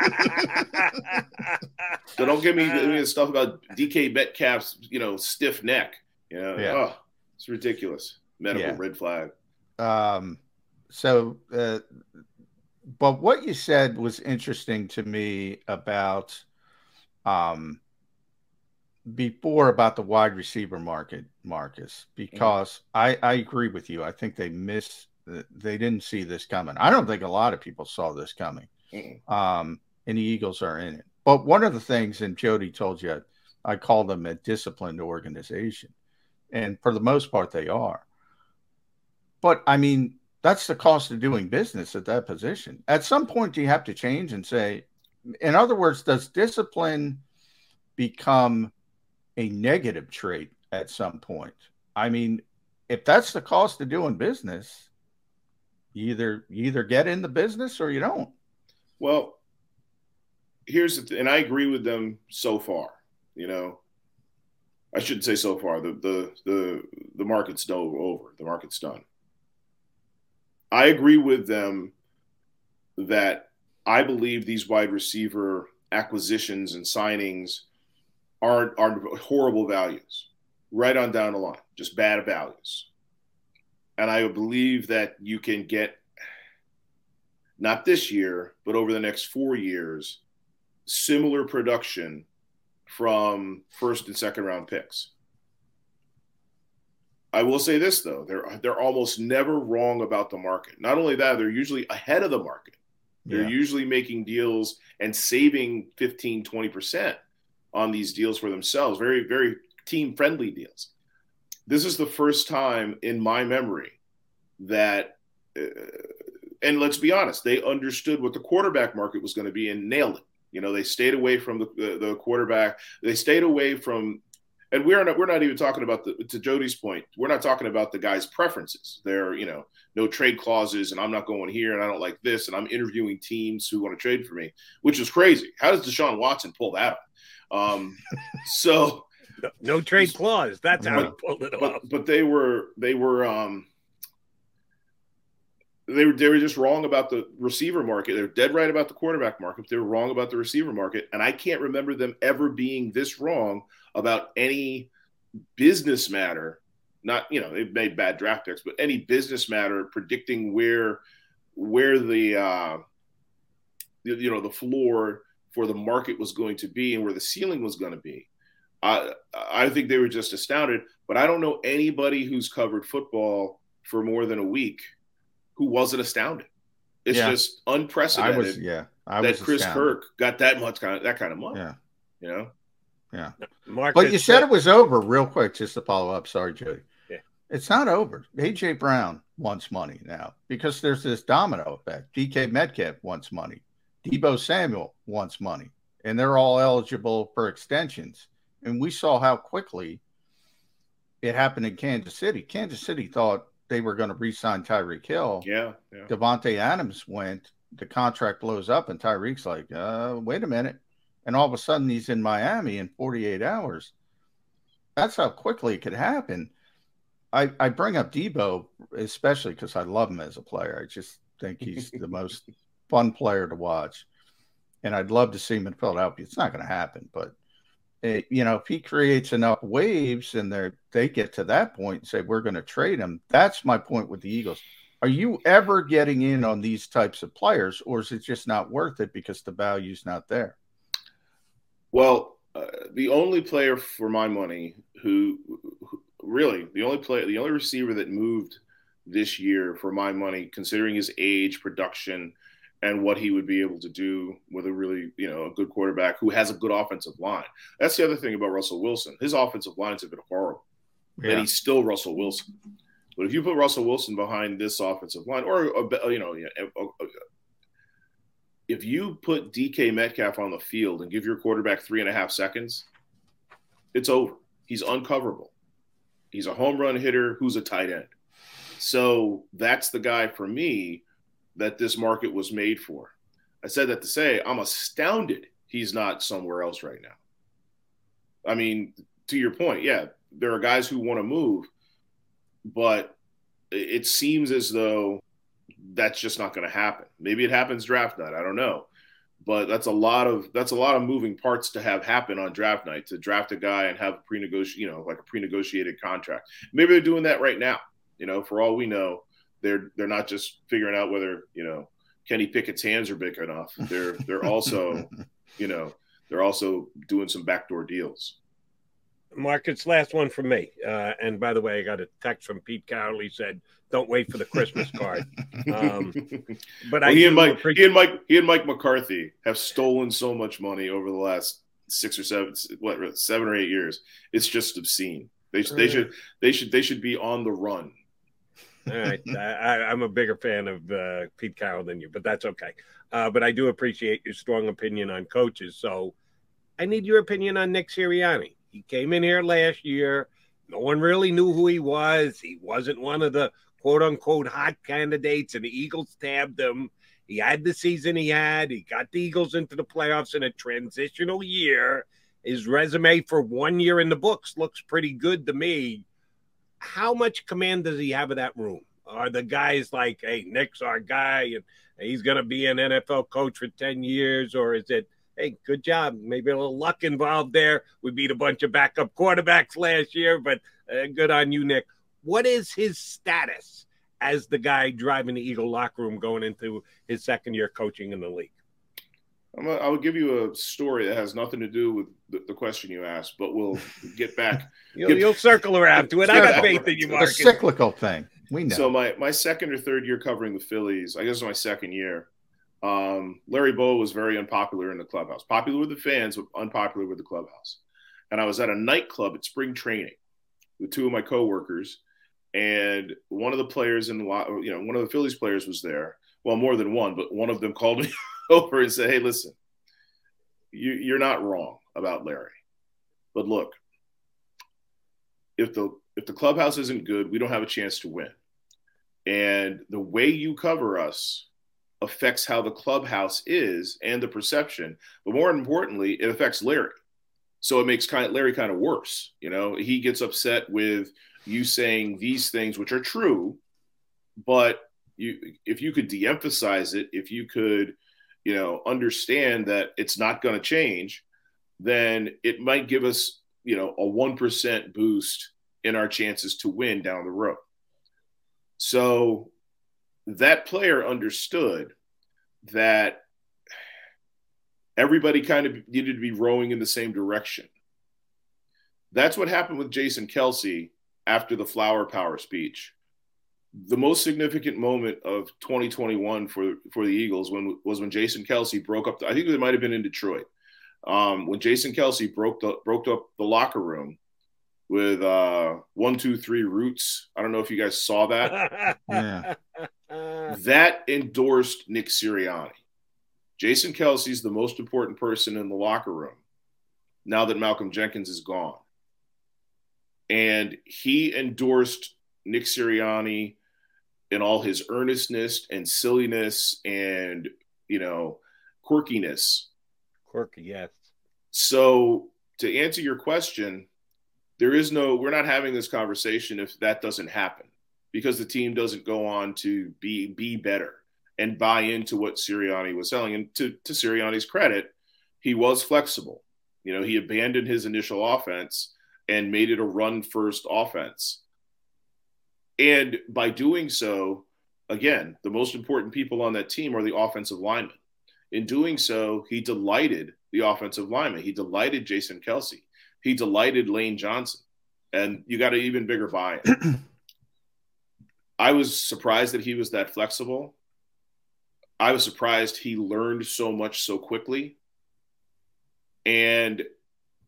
so don't give me, give me stuff about DK Metcalf's, you know, stiff neck. You know, Yeah. oh, it's ridiculous. Medical Yeah. red flag. Um, so, uh, but what you said was interesting to me about, um, before about the wide receiver market, Marcus, because I, I agree with you. I think they miss, they didn't see this coming. I don't think a lot of people saw this coming. Um, and the Eagles are in it. But one of the things, and Jody told you, I call them a disciplined organization. And for the most part, they are. But I mean, that's the cost of doing business at that position. At some point, you have to change and say, in other words, does discipline become a negative trait at some point? I mean, if that's the cost of doing business, you either you either get in the business or you don't. Well, here's the th- and I agree with them so far. You know, I shouldn't say so far. The the the the market's over. The market's done. I agree with them that I believe these wide receiver acquisitions and signings are are horrible values, right on down the line, just bad values. And I believe that you can get not this year, but over the next four years, similar production from first and second round picks. I will say this though, they're they're almost never wrong about the market. Not only that, they're usually ahead of the market. They're Yeah. usually making deals and saving 15, 20% on these deals for themselves. Very, very team friendly deals. This is the first time in my memory that, uh, and let's be honest, they understood what the quarterback market was going to be and nailed it. You know, they stayed away from the, the, the quarterback. They stayed away from, and we're not, we're not even talking about the, to Jody's point, we're not talking about the guy's preferences. There, are, you know, no trade clauses and I'm not going here and I don't like this and I'm interviewing teams who want to trade for me, which is crazy. How does Deshaun Watson pull that off? Um, so No, no trade clause. That's how he But- pulled it off. but but they were they were um they were they were just wrong about the receiver market. They're dead right about the quarterback market. They were wrong about the receiver market, and I can't remember them ever being this wrong about any business matter. Not you know they've made bad draft picks, but any business matter predicting where where the uh, you you know the floor for the market was going to be and where the ceiling was going to be. I I think they were just astounded. But I don't know anybody who's covered football for more than a week who wasn't astounded. It's Yeah. just I unprecedented was, yeah, I that Chris astounded. Kirk got that much kind of that kind of money. Yeah, You know, yeah. Marcus, But you said it was over real quick, just to follow up. Sorry, Jody. Yeah. It's not over. AJ Brown wants money now because there's this domino effect. DK Metcalf wants money. Deebo Samuel wants money. And they're all eligible for extensions. And we saw how quickly it happened in Kansas City. Kansas City thought they were going to re-sign Tyreek Hill. yeah, yeah. Davante Adams went, the contract blows up, and Tyreek's like, uh, wait a minute. And all of a sudden he's in Miami in 48 hours. That's how quickly it could happen. I, I bring up Deebo especially because I love him as a player. I just think he's the most fun player to watch, and I'd love to see him in Philadelphia. It's not going to happen, but it, you know, if he creates enough waves and they they get to that point and say we're going to trade him, that's my point with the Eagles. Are you ever getting in on these types of players, or is it just not worth it because the value's not there? Well, uh, the only player for my money who, who, really the only player, the only receiver that moved this year for my money, considering his age, production, and what he would be able to do with a really, you know, a good quarterback who has a good offensive line. That's the other thing about Russell Wilson. His offensive lines have been horrible, yeah. and he's still Russell Wilson. But if you put Russell Wilson behind this offensive line, or you know, if you put DK Metcalf on the field and give your quarterback three and a half seconds, it's over. He's uncoverable. He's a home run hitter who's a tight end. So that's the guy for me that this market was made for. I said that to say I'm astounded he's not somewhere else right now. I mean, to your point, yeah, there are guys who want to move, but it seems as though that's just not going to happen. Maybe it happens draft night. I don't know, but that's a lot of that's a lot of moving parts to have happen on draft night to draft a guy and have pre-negotiate, you know, like a pre-negotiated contract. Maybe they're doing that right now. You know, for all we know, they're they're not just figuring out whether you know Kenny Pickett's hands are big enough. They're they're also, you know, they're also doing some backdoor deals. Marcus, last one from me. Uh, and by the way, I got a text from Pete Carroll. He said, "Don't wait for the Christmas card." Um, but well, he and Mike, appreciate- he and Mike, he and Mike McCarthy have stolen so much money over the last six or seven, what, seven or eight years. It's just obscene. They, they should, they should, they should be on the run. All right, I, am a bigger fan of uh, Pete Carroll than you, but that's okay. Uh, but I do appreciate your strong opinion on coaches. So I need your opinion on Nick Sirianni. He came in here last year. No one really knew who he was. He wasn't one of the quote unquote hot candidates, and the Eagles tabbed him. He had the season he had. He got the Eagles into the playoffs in a transitional year. His resume for one year in the books looks pretty good to me. How much command does he have of that room? Are the guys like, hey, Nick's our guy and he's going to be an NFL coach for 10 years? Or is it, hey, good job. Maybe a little luck involved there. We beat a bunch of backup quarterbacks last year, but uh, good on you, Nick. What is his status as the guy driving the Eagle locker room going into his second year coaching in the league? I'm a, I will give you a story that has nothing to do with the, the question you asked, but we'll get back. you'll, get, you'll, circle around to it. I got faith in you, Mark. A cyclical thing. We know. So my my second or third year covering the Phillies, I guess my second year. Um, Larry Bowa was very unpopular in the clubhouse. Popular with the fans, but unpopular with the clubhouse. And I was at a nightclub at spring training with two of my coworkers, and one of the players in the you know one of the Phillies players was there. Well, more than one, but one of them called me over and said, "Hey, listen, you, you're not wrong about Larry, but look, if the if the clubhouse isn't good, we don't have a chance to win, and the way you cover us." Affects how the clubhouse is and the perception. But more importantly, it affects Larry. So it makes kind of Larry kind of worse. You know, he gets upset with you saying these things, which are true, but you if you could de-emphasize it, if you could, you know, understand that it's not going to change, then it might give us, you know, a one percent boost in our chances to win down the road. So that player understood that everybody kind of needed to be rowing in the same direction. That's what happened with Jason Kelce after the flower power speech. The most significant moment of 2021 for, for the Eagles when, was when Jason Kelce broke up. The, I think it might have been in Detroit. Um, when Jason Kelce broke the, broke up the locker room with uh, one, two, three roots. I don't know if you guys saw that. yeah. That endorsed Nick Sirianni. Jason Kelce's the most important person in the locker room now that Malcolm Jenkins is gone. And he endorsed Nick Sirianni in all his earnestness and silliness and, you know, quirkiness. Quirky, yes. So to answer your question, there is no we're not having this conversation if that doesn't happen because the team doesn't go on to be be better and buy into what Sirianni was selling. And to to Sirianni's credit, he was flexible. You know, he abandoned his initial offense and made it a run first offense. And by doing so, again, the most important people on that team are the offensive linemen. In doing so, he delighted the offensive lineman. He delighted Jason Kelce. He delighted Lane Johnson. And you got an even bigger buy in. I was surprised that he was that flexible. I was surprised he learned so much so quickly. And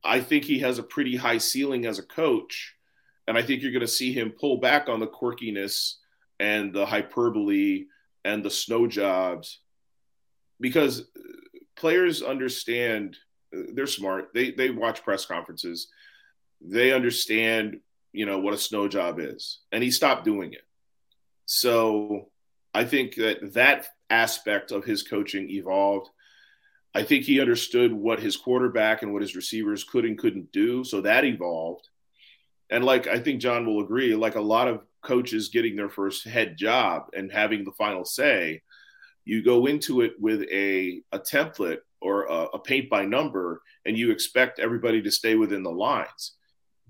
I think he has a pretty high ceiling as a coach. And I think you're going to see him pull back on the quirkiness and the hyperbole and the snow jobs because uh, players understand uh, they're smart. They they watch press conferences. They understand, you know, what a snow job is. And he stopped doing it. So I think that that aspect of his coaching evolved. I think he understood what his quarterback and what his receivers could and couldn't do. So that evolved. And like I think John will agree, like a lot of coaches getting their first head job and having the final say, you go into it with a, a template or a, a paint by number and you expect everybody to stay within the lines.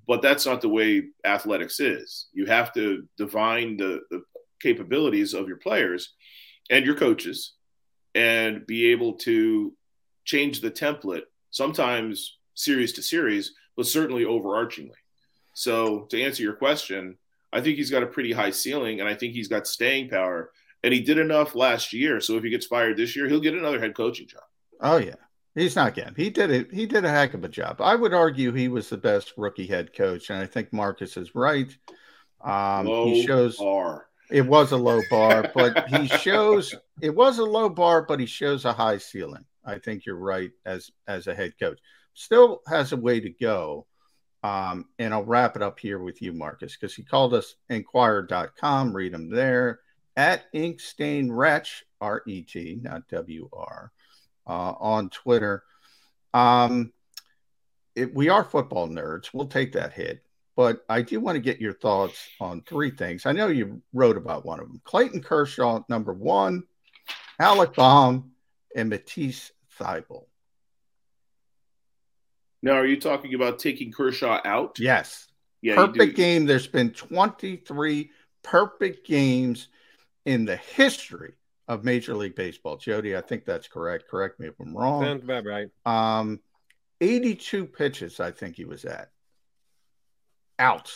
But that's not the way athletics is. You have to divine the, the capabilities of your players and your coaches and be able to change the template sometimes series to series but certainly overarchingly. So to answer your question i think he's got a pretty high ceiling and i think he's got staying power and he did enough last year. So if he gets fired this year he'll get another head coaching job. Oh yeah. He's not getting he did it he did a heck of a job. I would argue he was the best rookie head coach and i think marcus is right. Um, Low he shows. It was a low bar, but he shows it was a low bar, but he shows a high ceiling. I think you're right as as a head coach. Still has a way to go. Um, and I'll wrap it up here with you, Marcus, because he called us inquirer.com. Read him there at Inkstain Wretch, R E T, not W R, uh, on Twitter. Um, it, we are football nerds. We'll take that hit but I do want to get your thoughts on three things. I know you wrote about one of them Clayton Kershaw, number one, Alec Bohm, and Matisse Thybulle. Now, are you talking about taking Kershaw out? Yes. Yeah, perfect game. There's been 23 perfect games in the history of Major League Baseball. Jody, I think that's correct. Correct me if I'm wrong. Sounds about right. Um, 82 pitches, I think he was at out.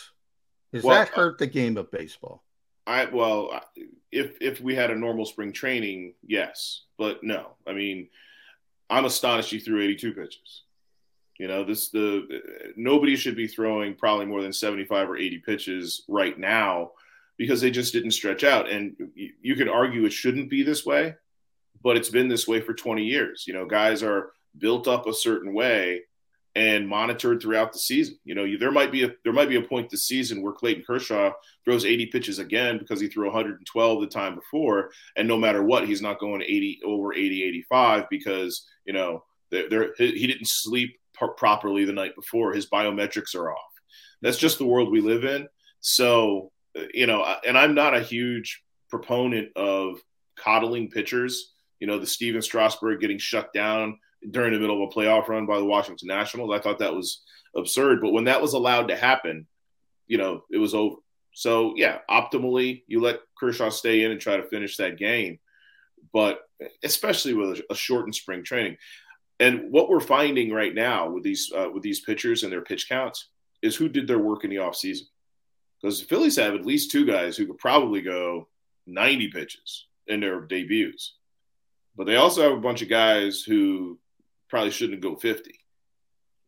Does Well, that hurt the game of baseball? I well, if if we had a normal spring training, yes, but no. I mean, I'm astonished he threw 82 pitches. You know, this the nobody should be throwing probably more than 75 or 80 pitches right now because they just didn't stretch out. And you, you could argue it shouldn't be this way, but it's been this way for 20 years. You know, guys are built up a certain way and monitored throughout the season. You know, you, there might be a there might be a point this season where Clayton Kershaw throws 80 pitches again because he threw 112 the time before, and no matter what, he's not going 80 over 80 85 because you know they're, he didn't sleep properly the night before. His biometrics are off. That's just the world we live in. So you know, and I'm not a huge proponent of coddling pitchers. You know, the Stephen Strasburg getting shut down during the middle of a playoff run by the Washington Nationals. I thought that was absurd. But when that was allowed to happen, you know, it was over. So yeah, optimally, you let Kershaw stay in and try to finish that game, but especially with a shortened spring training. And what we're finding right now with these uh, with these pitchers and their pitch counts is who did their work in the offseason. Because the Phillies have at least two guys who could probably go 90 pitches in their debuts. But they also have a bunch of guys who probably shouldn't go 50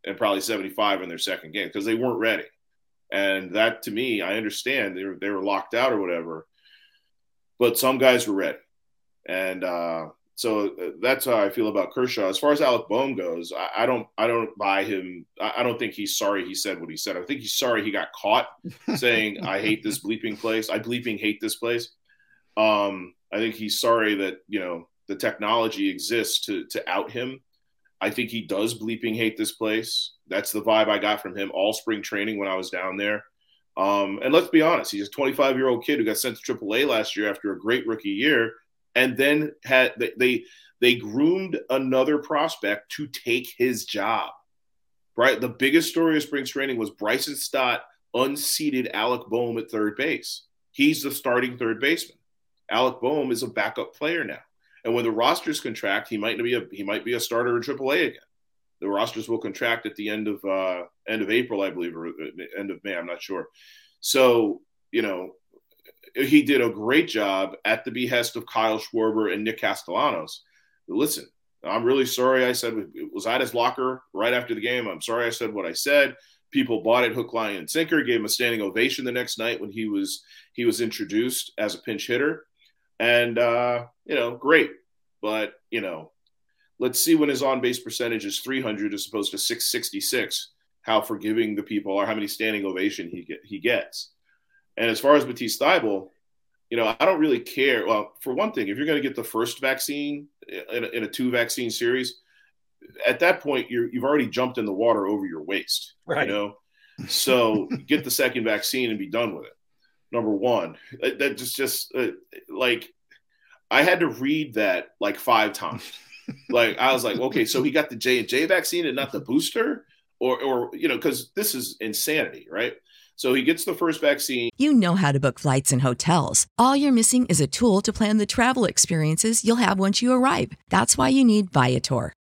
and probably 75 in their second game because they weren't ready. And that to me, I understand they were, they were locked out or whatever, but some guys were ready. And uh, so uh, that's how I feel about Kershaw. As far as Alec Bohm goes, I, I don't, I don't buy him. I, I, don't think he's sorry he said what he said. I think he's sorry he got caught saying, "I hate this bleeping place. I bleeping hate this place." Um, I think he's sorry that you know the technology exists to to out him I think he does bleeping hate this place. That's the vibe I got from him all spring training when I was down there. Um, and let's be honest, he's a 25 year old kid who got sent to AAA last year after a great rookie year, and then had they they, they groomed another prospect to take his job. Right, the biggest story of spring training was Bryson Stott unseated Alec Bohm at third base. He's the starting third baseman. Alec Bohm is a backup player now. And when the rosters contract, he might be a he might be a starter in AAA again. The rosters will contract at the end of uh, end of April, I believe, or uh, end of May. I'm not sure. So you know, he did a great job at the behest of Kyle Schwarber and Nick Castellanos. But listen, I'm really sorry. I said was at his locker right after the game. I'm sorry I said what I said. People bought it hook, line, and sinker. Gave him a standing ovation the next night when he was he was introduced as a pinch hitter. And, uh, you know, great. But, you know, let's see when his on base percentage is 300 as opposed to 666, how forgiving the people are, how many standing ovation he, get, he gets. And as far as Thybulle, you know, I don't really care. Well, for one thing, if you're going to get the first vaccine in a, in a two vaccine series, at that point you have already jumped in the water over your waist, right? You know, so get the second vaccine and be done with it number one. That just just uh, like I had to read that like five times. like I was like, okay, so he got the J and J vaccine and not the booster, or or you know, because this is insanity, right? So he gets the first vaccine. You know how to book flights and hotels. All you're missing is a tool to plan the travel experiences you'll have once you arrive. That's why you need Viator.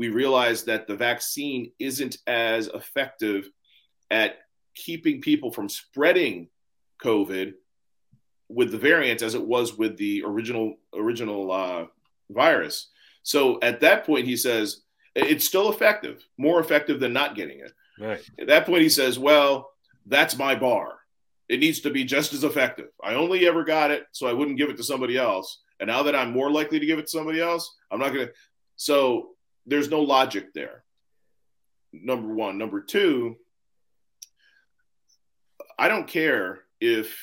we realized that the vaccine isn't as effective at keeping people from spreading COVID with the variant as it was with the original original uh, virus. So at that point, he says it's still effective, more effective than not getting it. Right. At that point, he says, "Well, that's my bar. It needs to be just as effective. I only ever got it, so I wouldn't give it to somebody else. And now that I'm more likely to give it to somebody else, I'm not going to." So there's no logic there. Number one. Number two, I don't care if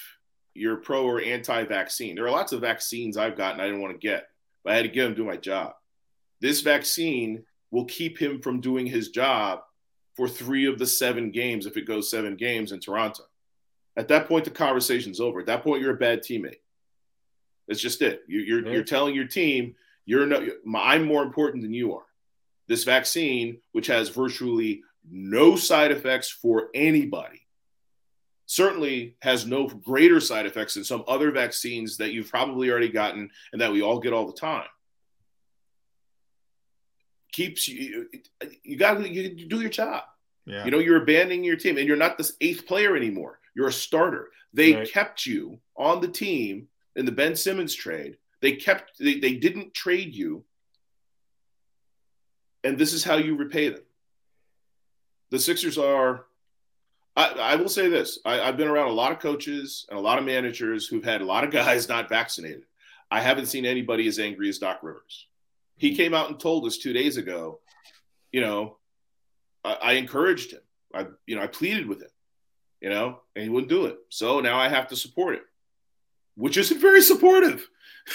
you're pro or anti vaccine. There are lots of vaccines I've gotten I didn't want to get, but I had to get him to do my job. This vaccine will keep him from doing his job for three of the seven games if it goes seven games in Toronto. At that point, the conversation's over. At that point, you're a bad teammate. That's just it. You, are you're, you're telling your team you're no, I'm more important than you are this vaccine, which has virtually no side effects for anybody, certainly has no greater side effects than some other vaccines that you've probably already gotten and that we all get all the time. Keeps you, you got to you do your job. Yeah. You know, you're abandoning your team and you're not this eighth player anymore. You're a starter. They right. kept you on the team in the Ben Simmons trade. They kept, they, they didn't trade you and this is how you repay them. The Sixers are. I, I will say this: I, I've been around a lot of coaches and a lot of managers who've had a lot of guys not vaccinated. I haven't seen anybody as angry as Doc Rivers. He hmm. came out and told us two days ago, you know, I, I encouraged him. I, you know, I pleaded with him, you know, and he wouldn't do it. So now I have to support it, which isn't very supportive.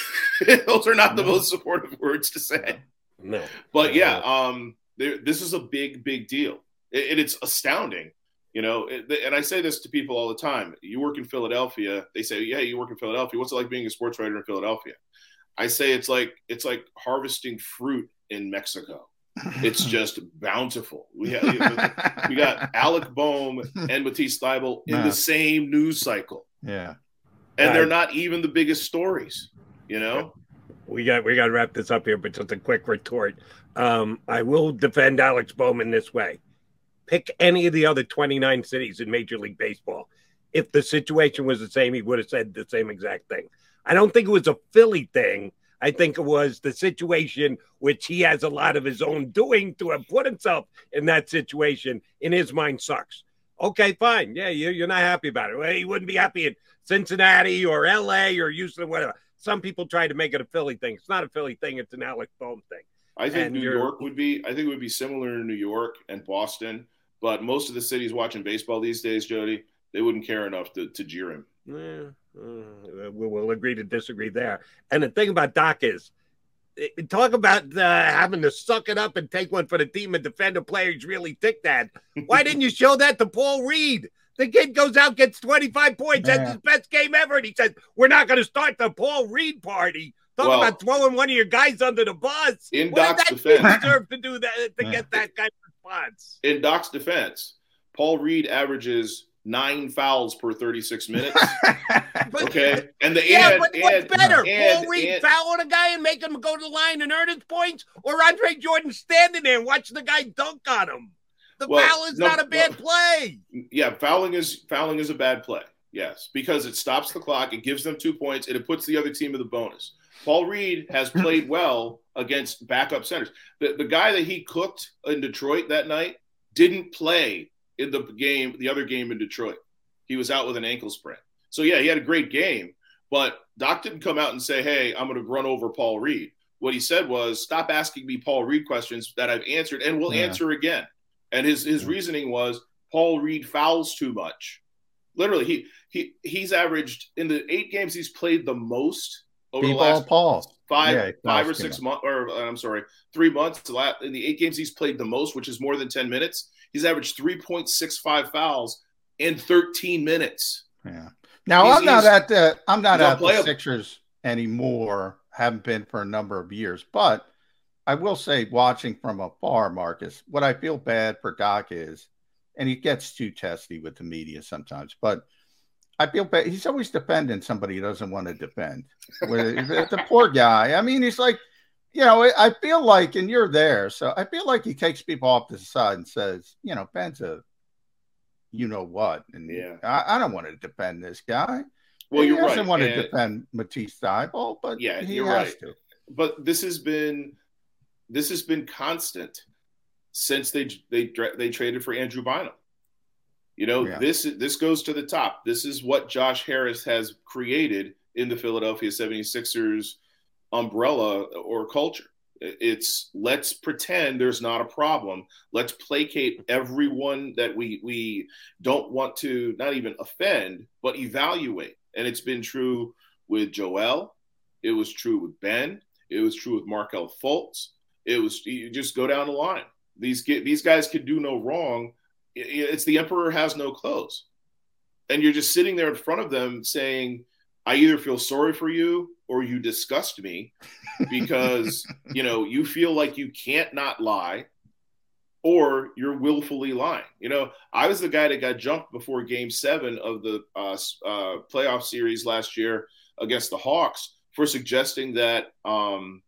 Those are not the most supportive words to say. No. But yeah, um, this is a big, big deal. and it's astounding, you know. and I say this to people all the time. You work in Philadelphia. They say, "Yeah, you work in Philadelphia. What's it like being a sports writer in Philadelphia?" I say it's like it's like harvesting fruit in Mexico. It's just bountiful. We have we got Alec Bohm and Matisse Thybulle in Yeah. the same news cycle, Yeah. and they're not even the biggest stories. You know, we got we got to wrap this up here, but just a quick retort. Um, I will defend Alec Bohm this way: pick any of the other 29 cities in Major League Baseball. If the situation was the same, he would have said the same exact thing. I don't think it was a Philly thing. I think it was the situation which he has a lot of his own doing to have put himself in that situation. In his mind, sucks. Okay, fine. Yeah, you- you're not happy about it. Well, he wouldn't be happy in Cincinnati or L.A. or Houston, whatever. Some people try to make it a Philly thing. It's not a Philly thing. It's an Alec Bohm thing. I think And New York would be. I think it would be similar in New York and Boston, but most of the cities watching baseball these days, Jody, they wouldn't care enough to, to jeer him. Yeah, uh, we will agree to disagree there. And the thing about Doc is, talk about uh, having to suck it up and take one for the team and defend a player he's really ticked at. Why didn't you show that to Paul Reed? The kid goes out, gets 25 points, has Yeah. his best game ever, and he says, We're not going to start the Paul Reed party. Talk Well- about throwing one of your guys under the bus. In what Doc's did that kid defense- deserve to do that to get that kind of response? In Doc's defense, Paul Reed averages nine fouls per 36 minutes. okay, and the Yeah, and, but what's and- better? and- Paul Reed and- fouling a guy and making him go to the line and earn his points, or Andre Jordan standing there and watching the guy dunk on him? The Well, foul is no, not a bad no. play. yeah, fouling is fouling is a bad play. Yes, because it stops the clock, it gives them two points, and it puts the other team in the bonus. Paul Reed has played well against backup centers. The the guy that he cooked in Detroit that night didn't play in the game, the other game in Detroit. He was out with an ankle sprain. So yeah, he had a great game, but Doc didn't come out and say, "Hey, I'm going to run over Paul Reed." What he said was, "Stop asking me Paul Reed questions that I've answered, and we'll Yeah. answer again." And his his reasoning was Paul Reed fouls too much. Literally, he he he's averaged in the eight games he's played the most over the last Paul. five Yeah, five or six months, or uh, I'm sorry, three months. In the eight games he's played the most, which is more than ten minutes, he's averaged three point six five fouls in thirteen minutes. Yeah. Now He's- I'm not at the I'm not at the. Sixers anymore. Haven't been for a number of years, but I will say, watching from afar, Marcus, what I feel bad for Doc is, and he gets too testy with the media sometimes, but I feel bad. He's always defending somebody he doesn't want to defend. Where- the, poor guy. I mean, he's like, you know, I feel like, and you're there, so I feel like he takes people off to the side and says, you know, Ben's a, you know what, and Yeah. I, I don't want to defend this guy. Well, he you're doesn't right, want to and- defend Matisse Thybulle, but Yeah, he you're has right. to. But this has been this has been constant since they they they traded for Andrew Bynum. You know, Yeah. this this goes to the top. This is what Josh Harris has created in the Philadelphia 76ers umbrella or culture. It's let's pretend there's not a problem. Let's placate everyone that we we don't want to not even offend, but evaluate. And it's been true with Joel. It was true with Ben. It was true with Markelle Fultz. It was you just go down the line. These get these guys could do no wrong. It's the emperor has no clothes, and you're just sitting there in front of them saying, "I either feel sorry for you or you disgust me because you know you feel like you can't not lie." Or you're willfully lying. You know, I was the guy that got jumped before Game Seven of the uh, uh, playoff series last year against the Hawks for suggesting that um,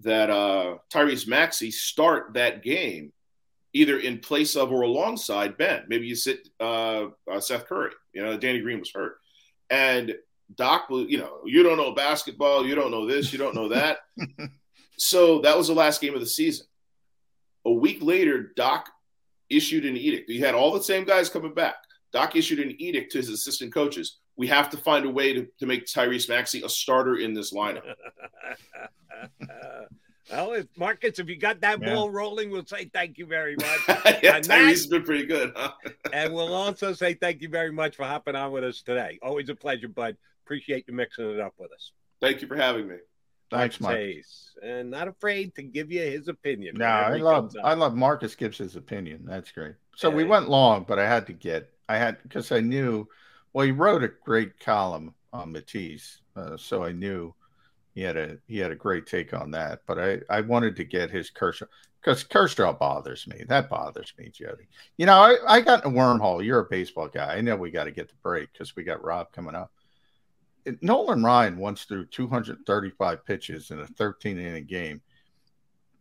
that uh, Tyrese Maxey start that game either in place of or alongside Ben. Maybe you sit uh, uh, Seth Curry. You know, Danny Green was hurt, and Doc, you know, you don't know basketball, you don't know this, you don't know that. so that was the last game of the season. A week later, Doc issued an edict. He had all the same guys coming back. Doc issued an edict to his assistant coaches. We have to find a way to, to make Tyrese Maxey a starter in this lineup. well, if Marcus, if you got that Yeah. ball rolling, we'll say thank you very much. yeah, And Tyrese that- has been pretty good. Huh? and we'll also say thank you very much for hopping on with us today. Always a pleasure, bud. Appreciate you mixing it up with us. Thank you for having me. Thanks, Mike. And not afraid to give you his opinion. No, I love. I love Marcus gives his opinion. That's great. So we went long, but I had to get I had because I knew. Well, he wrote a great column on Matisse, uh, so I knew he had a he had a great take on that. But I I wanted to get his Kershaw because Kershaw bothers me. That bothers me, Jody. You know, I, I got in a wormhole. You're a baseball guy. I know we got to get the break because we got Rob coming up. Nolan Ryan once threw 235 pitches in a 13 inning game,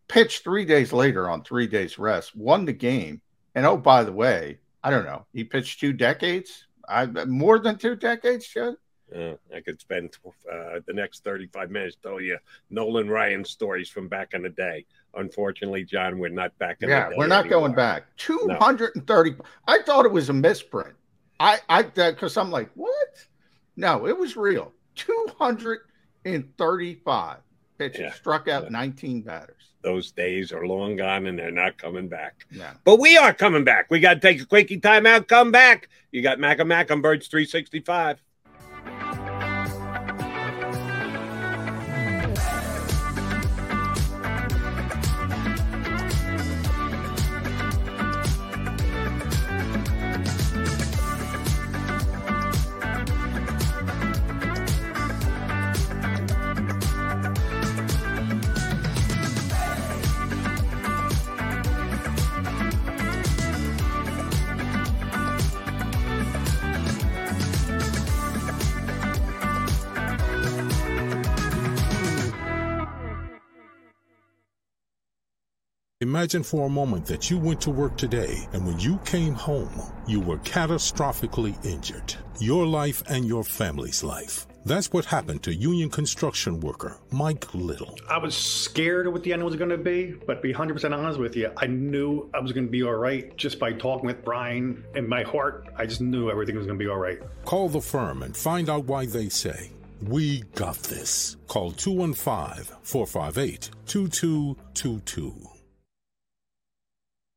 pitched three days later on three days rest, won the game. And oh, by the way, I don't know, he pitched two decades, I more than two decades, Jody. Uh, I could spend uh, the next 35 minutes telling you Nolan Ryan stories from back in the day. Unfortunately, John, we're not back in yeah, the day. we're not anymore. going back. 230. I thought it was a misprint. I, I, because I'm like, what? No, it was real. 235 pitches, Yeah. struck out 19 batters. Those days are long gone and they're not coming back. Yeah. But we are coming back. We got to take a quickie timeout, come back. You got Mac and Mac on Birds 365. Imagine for a moment that you went to work today and when you came home, you were catastrophically injured. Your life and your family's life. That's what happened to union construction worker Mike Little. I was scared of what the end was going to be, but to be 100% honest with you, I knew I was going to be all right just by talking with Brian. In my heart, I just knew everything was going to be all right. Call the firm and find out why they say, We got this. Call 215 458 2222.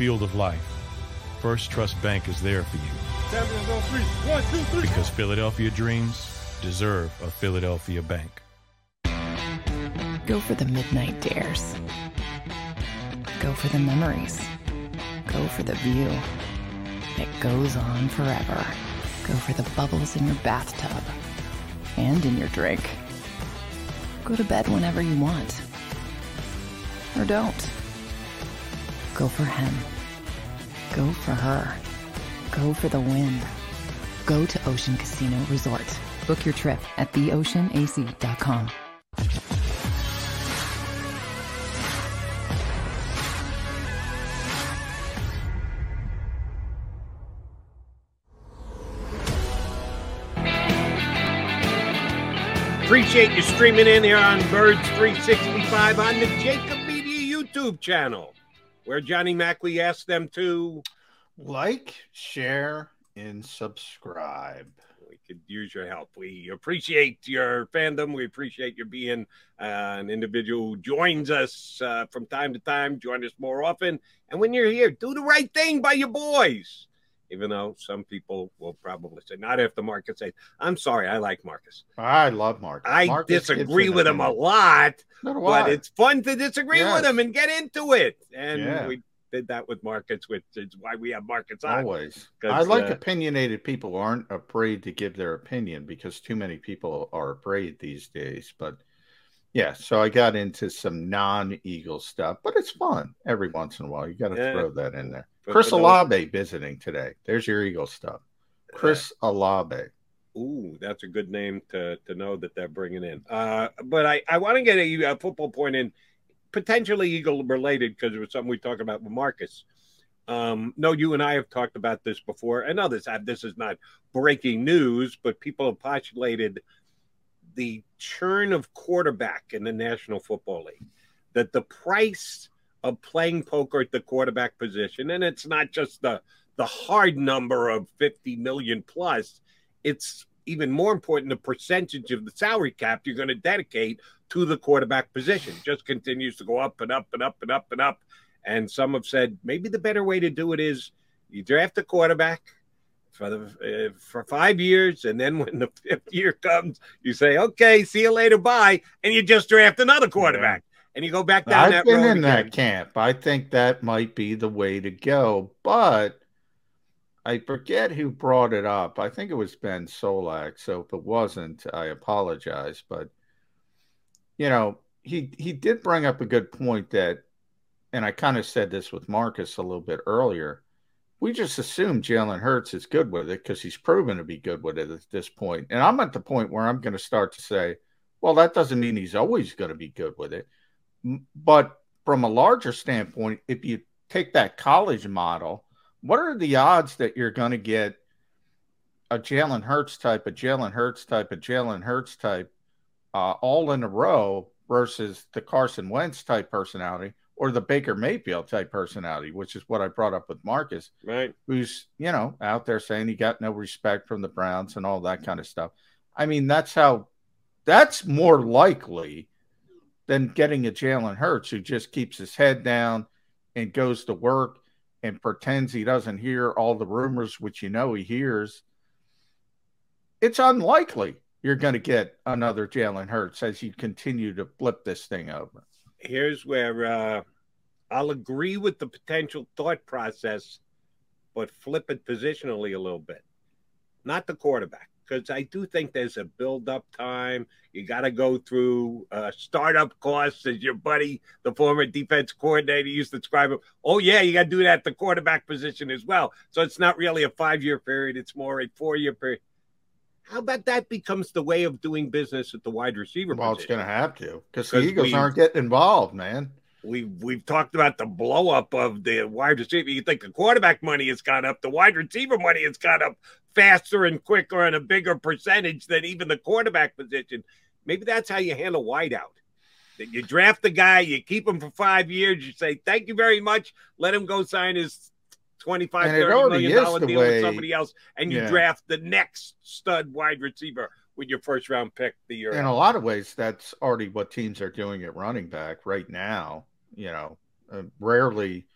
Field of life, First Trust Bank is there for you three. One, two, three. because Philadelphia dreams deserve a Philadelphia bank. Go for the midnight dares. Go for the memories. Go for the view that goes on forever. Go for the bubbles in your bathtub and in your drink. Go to bed whenever you want. Or don't. Go for him. Go for her. Go for the win. Go to Ocean Casino Resort. Book your trip at theoceanac.com. Appreciate you streaming in here on Birds 365 on the Jacob Media YouTube channel, where Johnny Mack, we asked them to Like, share, and subscribe. we could use your help. We appreciate your fandom. We appreciate you being uh, an individual who joins us uh, from time to time. Join us more often. And when you're here, do the right thing by your boys. Even though some people will probably say, not after Marcus says, I'm sorry, I like Marcus. I love Marcus. I Marcus disagree Gibson, with him a lot, but it's fun to disagree Yes. with him and get into it. And Yeah. we did that with Marcus, which is why we have Marcus on. Always. I like uh, opinionated people who aren't afraid to give their opinion because too many people are afraid these days. But yeah, so I got into some non Eagle stuff, but it's fun every once in a while. You got to Yeah. throw that in there. But Chris for Olave visiting today. There's your Eagle stuff. Chris Olave. Ooh, that's a good name to to know that they're bringing in. Uh, but I I want to get a, a football point in, potentially Eagle related because it was something we talked about with Marcus. Um, no, you and I have talked about this before, and others have. This is not breaking news, but people have postulated the churn of quarterback in the National Football League, that the price of playing poker at the quarterback position, and it's not just the the hard number of 50 million plus, it's even more important the percentage of the salary cap you're going to dedicate to the quarterback position just continues to go up and up and up and up and up. And some have said maybe the better way to do it is you draft a quarterback for the uh, for five years, and then when the fifth year comes, you say, "Okay, see you later, bye," and you just draft another quarterback. And you go back down I've that been in again. that camp. I think that might be the way to go, but I forget who brought it up. I think it was Ben Solak. So if it wasn't, I apologize. But you know, he he did bring up a good point that, and I kind of said this with Marcus a little bit earlier. We just assume Jalen Hurts is good with it because he's proven to be good with it at this point. And I'm at the point where I'm going to start to say, well, that doesn't mean he's always going to be good with it. But from a larger standpoint, if you take that college model what are the odds that you're going to get a Jalen Hurts type, a Jalen Hurts type, a Jalen Hurts type, uh, all in a row versus the Carson Wentz type personality or the Baker Mayfield type personality, which is what I brought up with Marcus, right? Who's you know out there saying he got no respect from the Browns and all that kind of stuff. I mean, that's how that's more likely than getting a Jalen Hurts who just keeps his head down and goes to work and pretends he doesn't hear all the rumors, which you know he hears, it's unlikely you're going to get another Jalen Hurts as you continue to flip this thing over. Here's where uh, I'll agree with the potential thought process, but flip it positionally a little bit. Not the quarterback because I do think there's a build up time. You got to go through uh, startup costs, as your buddy, the former defense coordinator, used to describe it. Oh, yeah, you got to do that at the quarterback position as well. So it's not really a five year period, it's more a four year period. How about that becomes the way of doing business at the wide receiver well, position? it's going to have to because the Eagles we, aren't getting involved, man. We we've talked about the blow up of the wide receiver. You think the quarterback money has gone up, the wide receiver money has gone up faster and quicker and a bigger percentage than even the quarterback position. Maybe that's how you handle wideout. That you draft the guy, you keep him for five years, you say, Thank you very much, let him go sign his 25 and 30 million dollar deal way, with somebody else, and you yeah. draft the next stud wide receiver with your first round pick the year. In a lot of ways, that's already what teams are doing at running back right now. You know, uh, rarely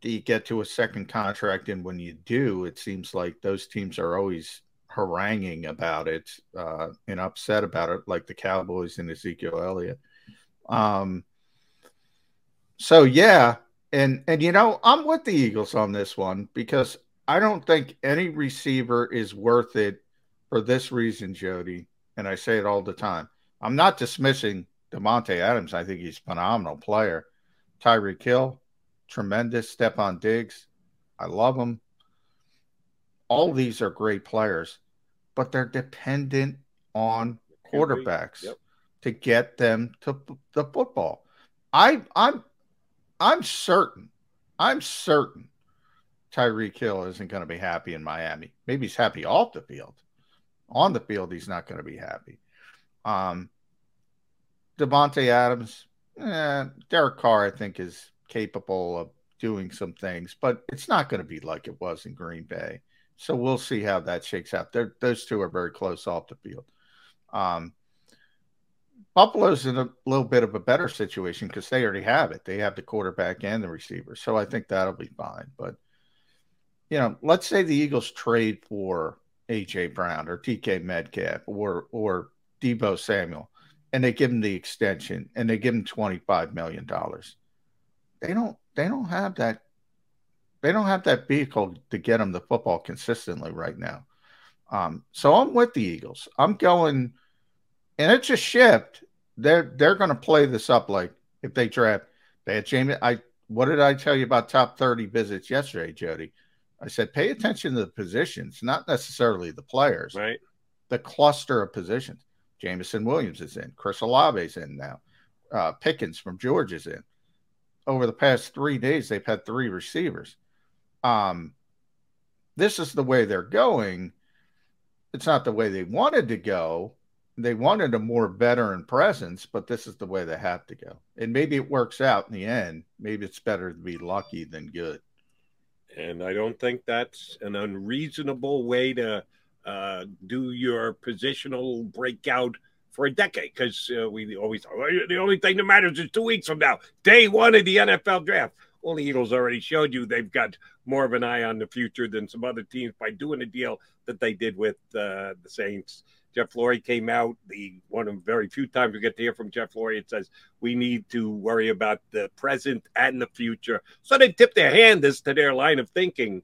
do you get to a second contract, and when you do, it seems like those teams are always haranguing about it uh, and upset about it, like the Cowboys and Ezekiel Elliott. Um, so yeah, and and you know, I'm with the Eagles on this one because I don't think any receiver is worth it for this reason, Jody. And I say it all the time. I'm not dismissing Davante Adams. I think he's a phenomenal player. Tyreek Hill, tremendous. Stefon Diggs, I love him. All these are great players, but they're dependent on quarterbacks yep. to get them to the football. I I'm I'm certain, I'm certain Tyreek Hill isn't going to be happy in Miami. Maybe he's happy off the field. On the field, he's not going to be happy. Um, Davante Adams, eh, Derek Carr, I think, is capable of doing some things, but it's not going to be like it was in Green Bay. So we'll see how that shakes out. They're, those two are very close off the field. Um, Buffalo's in a little bit of a better situation because they already have it. They have the quarterback and the receiver. So I think that'll be fine. But, you know, let's say the Eagles trade for AJ Brown or DK Metcalf or or Deebo Samuel and they give him the extension and they give him $25 million. They don't they don't have that they don't have that vehicle to get them the football consistently right now. Um, so I'm with the Eagles. I'm going and it's a shift. They're they're going to play this up like if they draft. They had Jamie. I what did I tell you about top thirty visits yesterday, Jody? I said pay attention to the positions, not necessarily the players. Right. The cluster of positions. Jameson Williams is in. Chris Olave is in now. Uh, Pickens from Georgia is in. Over the past three days, they've had three receivers. Um, this is the way they're going. It's not the way they wanted to go, they wanted a more veteran presence, but this is the way they have to go. And maybe it works out in the end. Maybe it's better to be lucky than good. And I don't think that's an unreasonable way to uh, do your positional breakout for a decade because uh, we always well, the only thing that matters is two weeks from now, day one of the NFL draft. Well, the Eagles already showed you they've got more of an eye on the future than some other teams by doing a deal that they did with uh, the Saints Jeff Lurie came out. The one of the very few times we get to hear from Jeff Lurie, it says we need to worry about the present and the future. So they tip their hand as to their line of thinking.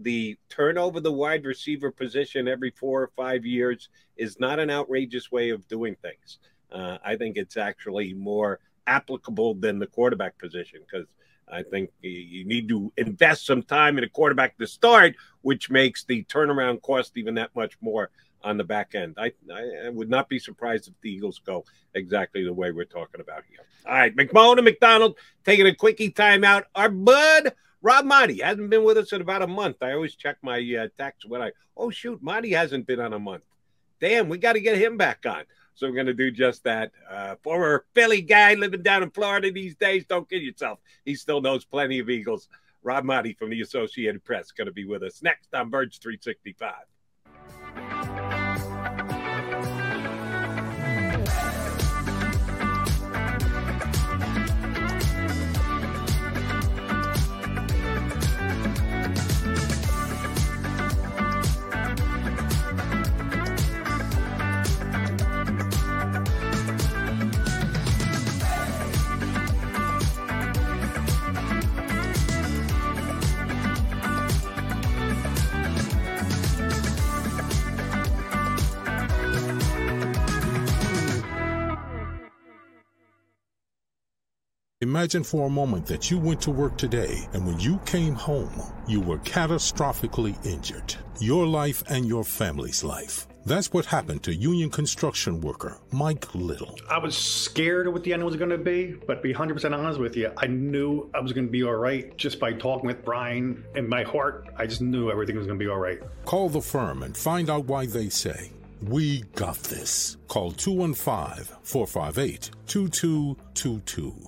The turnover the wide receiver position every four or five years is not an outrageous way of doing things. Uh, I think it's actually more applicable than the quarterback position because I think you need to invest some time in a quarterback to start, which makes the turnaround cost even that much more on the back end. I, I, would not be surprised if the Eagles go exactly the way we're talking about here. All right, McMullen and McDonald taking a quickie timeout. Our bud Rob Maaddi hasn't been with us in about a month. I always check my uh, text when I oh shoot, Maaddi hasn't been on a month. Damn, we got to get him back on. So we're going to do just that. Uh, former Philly guy living down in Florida these days. Don't kid yourself. He still knows plenty of Eagles. Rob Maaddi from the Associated Press going to be with us next on Birds 365. Imagine for a moment that you went to work today and when you came home, you were catastrophically injured. Your life and your family's life. That's what happened to union construction worker Mike Little. I was scared of what the end was going to be, but to be 100% honest with you, I knew I was going to be all right just by talking with Brian. In my heart, I just knew everything was going to be all right. Call the firm and find out why they say, We got this. Call 215 458 2222.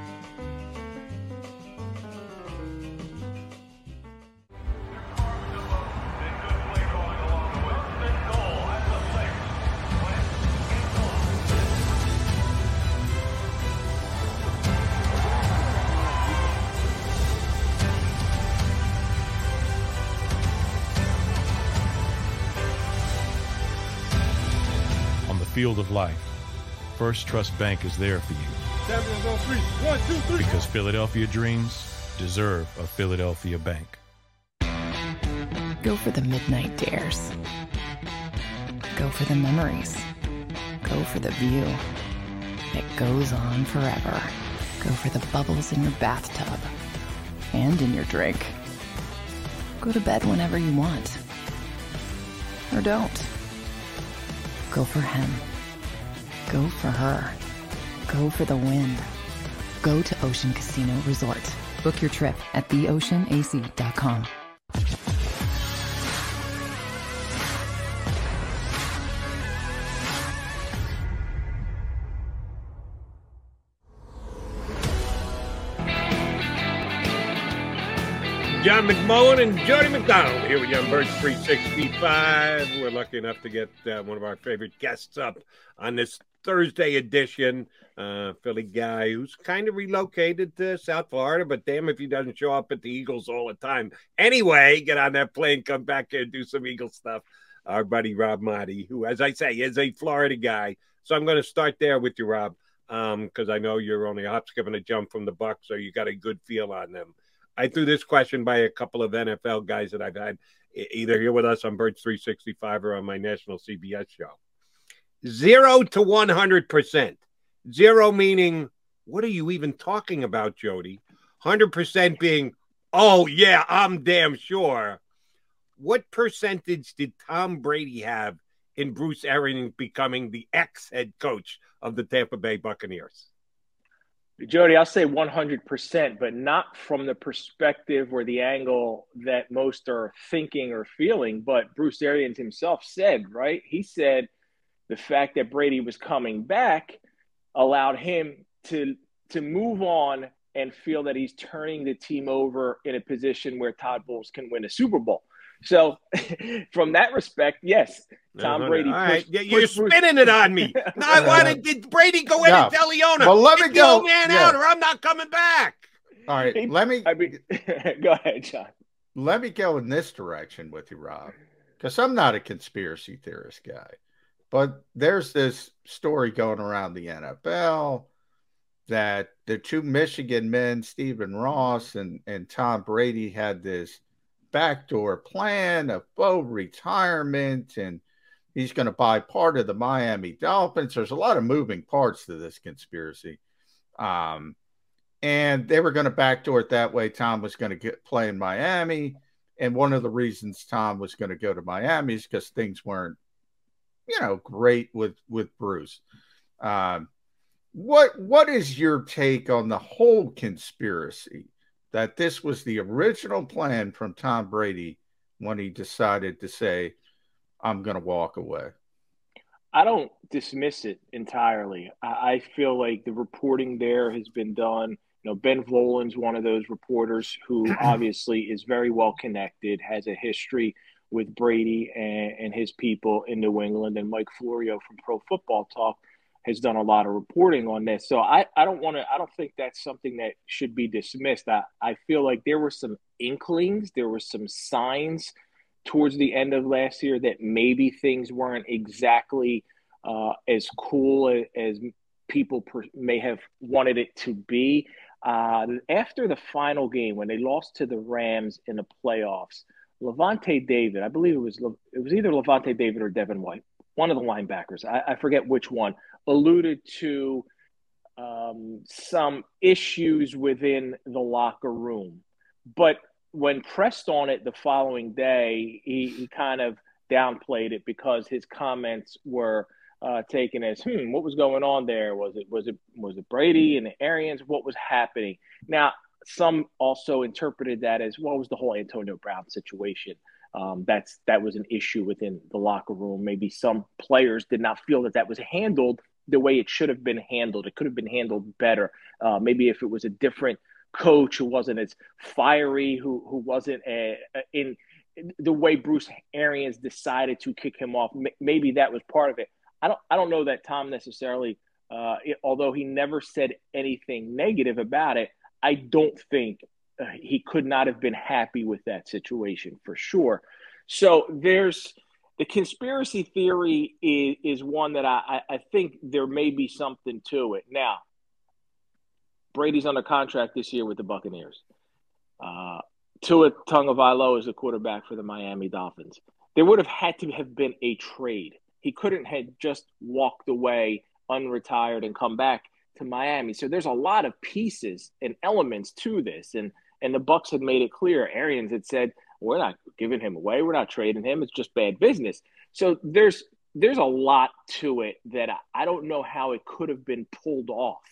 Field of life, First Trust Bank is there for you. One, two, three. Because Philadelphia dreams deserve a Philadelphia bank. Go for the midnight dares. Go for the memories. Go for the view that goes on forever. Go for the bubbles in your bathtub and in your drink. Go to bed whenever you want. Or don't. Go for him. Go for her. Go for the win. Go to Ocean Casino Resort. Book your trip at theoceanac.com. John McMullen and Jody McDonald here with Young Birds 365. We're lucky enough to get uh, one of our favorite guests up on this Thursday edition. Uh, Philly guy who's kind of relocated to South Florida, but damn if he doesn't show up at the Eagles all the time. Anyway, get on that plane, come back here do some Eagle stuff. Our buddy Rob Maaddi, who, as I say, is a Florida guy. So I'm going to start there with you, Rob, because um, I know you're only a hop, skip, and a jump from the Bucs, so you got a good feel on them. I threw this question by a couple of NFL guys that I've had either here with us on Birds 365 or on my national CBS show. Zero to 100%. Zero meaning, what are you even talking about, Jody? 100% being, oh, yeah, I'm damn sure. What percentage did Tom Brady have in Bruce Arians becoming the ex head coach of the Tampa Bay Buccaneers? Jody, I'll say 100%, but not from the perspective or the angle that most are thinking or feeling. But Bruce Arians himself said, right? He said the fact that Brady was coming back allowed him to to move on and feel that he's turning the team over in a position where Todd Bowles can win a Super Bowl. So, from that respect, yes, Tom Brady. All right, pushed, you're pushed spinning Bruce. it on me. no, I wanted did Brady go in no. and tell Leona, well, let me get go, the man yeah. out, or I'm not coming back. All right, let me. I mean, go ahead, John. Let me go in this direction with you, Rob, because I'm not a conspiracy theorist guy, but there's this story going around the NFL that the two Michigan men, Stephen Ross and and Tom Brady, had this backdoor plan of Bo retirement and he's going to buy part of the Miami Dolphins. There's a lot of moving parts to this conspiracy. Um, and they were going to backdoor it that way. Tom was going to get play in Miami. And one of the reasons Tom was going to go to Miami is because things weren't, you know, great with with Bruce. Um, what what is your take on the whole conspiracy? that this was the original plan from Tom Brady when he decided to say, I'm going to walk away? I don't dismiss it entirely. I feel like the reporting there has been done. You know, Ben Volin's one of those reporters who obviously is very well connected, has a history with Brady and, and his people in New England, and Mike Florio from Pro Football Talk has done a lot of reporting on this. So I, I don't want to, I don't think that's something that should be dismissed. I, I feel like there were some inklings, there were some signs towards the end of last year that maybe things weren't exactly uh, as cool as, as people per, may have wanted it to be. Uh, after the final game, when they lost to the Rams in the playoffs, Lavonte David, I believe it was it was either Lavonte David or Devin White, one of the linebackers. I, I forget which one alluded to um, some issues within the locker room. But when pressed on it the following day, he, he kind of downplayed it because his comments were uh, taken as, "Hmm, what was going on there? Was it was it was it Brady and the Arians? What was happening?" Now, some also interpreted that as, "What well, was the whole Antonio Brown situation?" Um, that's that was an issue within the locker room. Maybe some players did not feel that that was handled the way it should have been handled. It could have been handled better. Uh, maybe if it was a different coach who wasn't as fiery, who who wasn't a, a, in the way Bruce Arians decided to kick him off. Maybe that was part of it. I don't I don't know that Tom necessarily, uh, it, although he never said anything negative about it. I don't think uh, he could not have been happy with that situation for sure. So there's the conspiracy theory is, is one that I, I think there may be something to it. Now, Brady's under contract this year with the Buccaneers. Uh, Tua Tagovailoa is the quarterback for the Miami Dolphins. There would have had to have been a trade. He couldn't have just walked away unretired and come back to Miami. So there's a lot of pieces and elements to this, and and the Bucs had made it clear. Arians had said we're not giving him away. We're not trading him. It's just bad business. So there's there's a lot to it that I, I don't know how it could have been pulled off.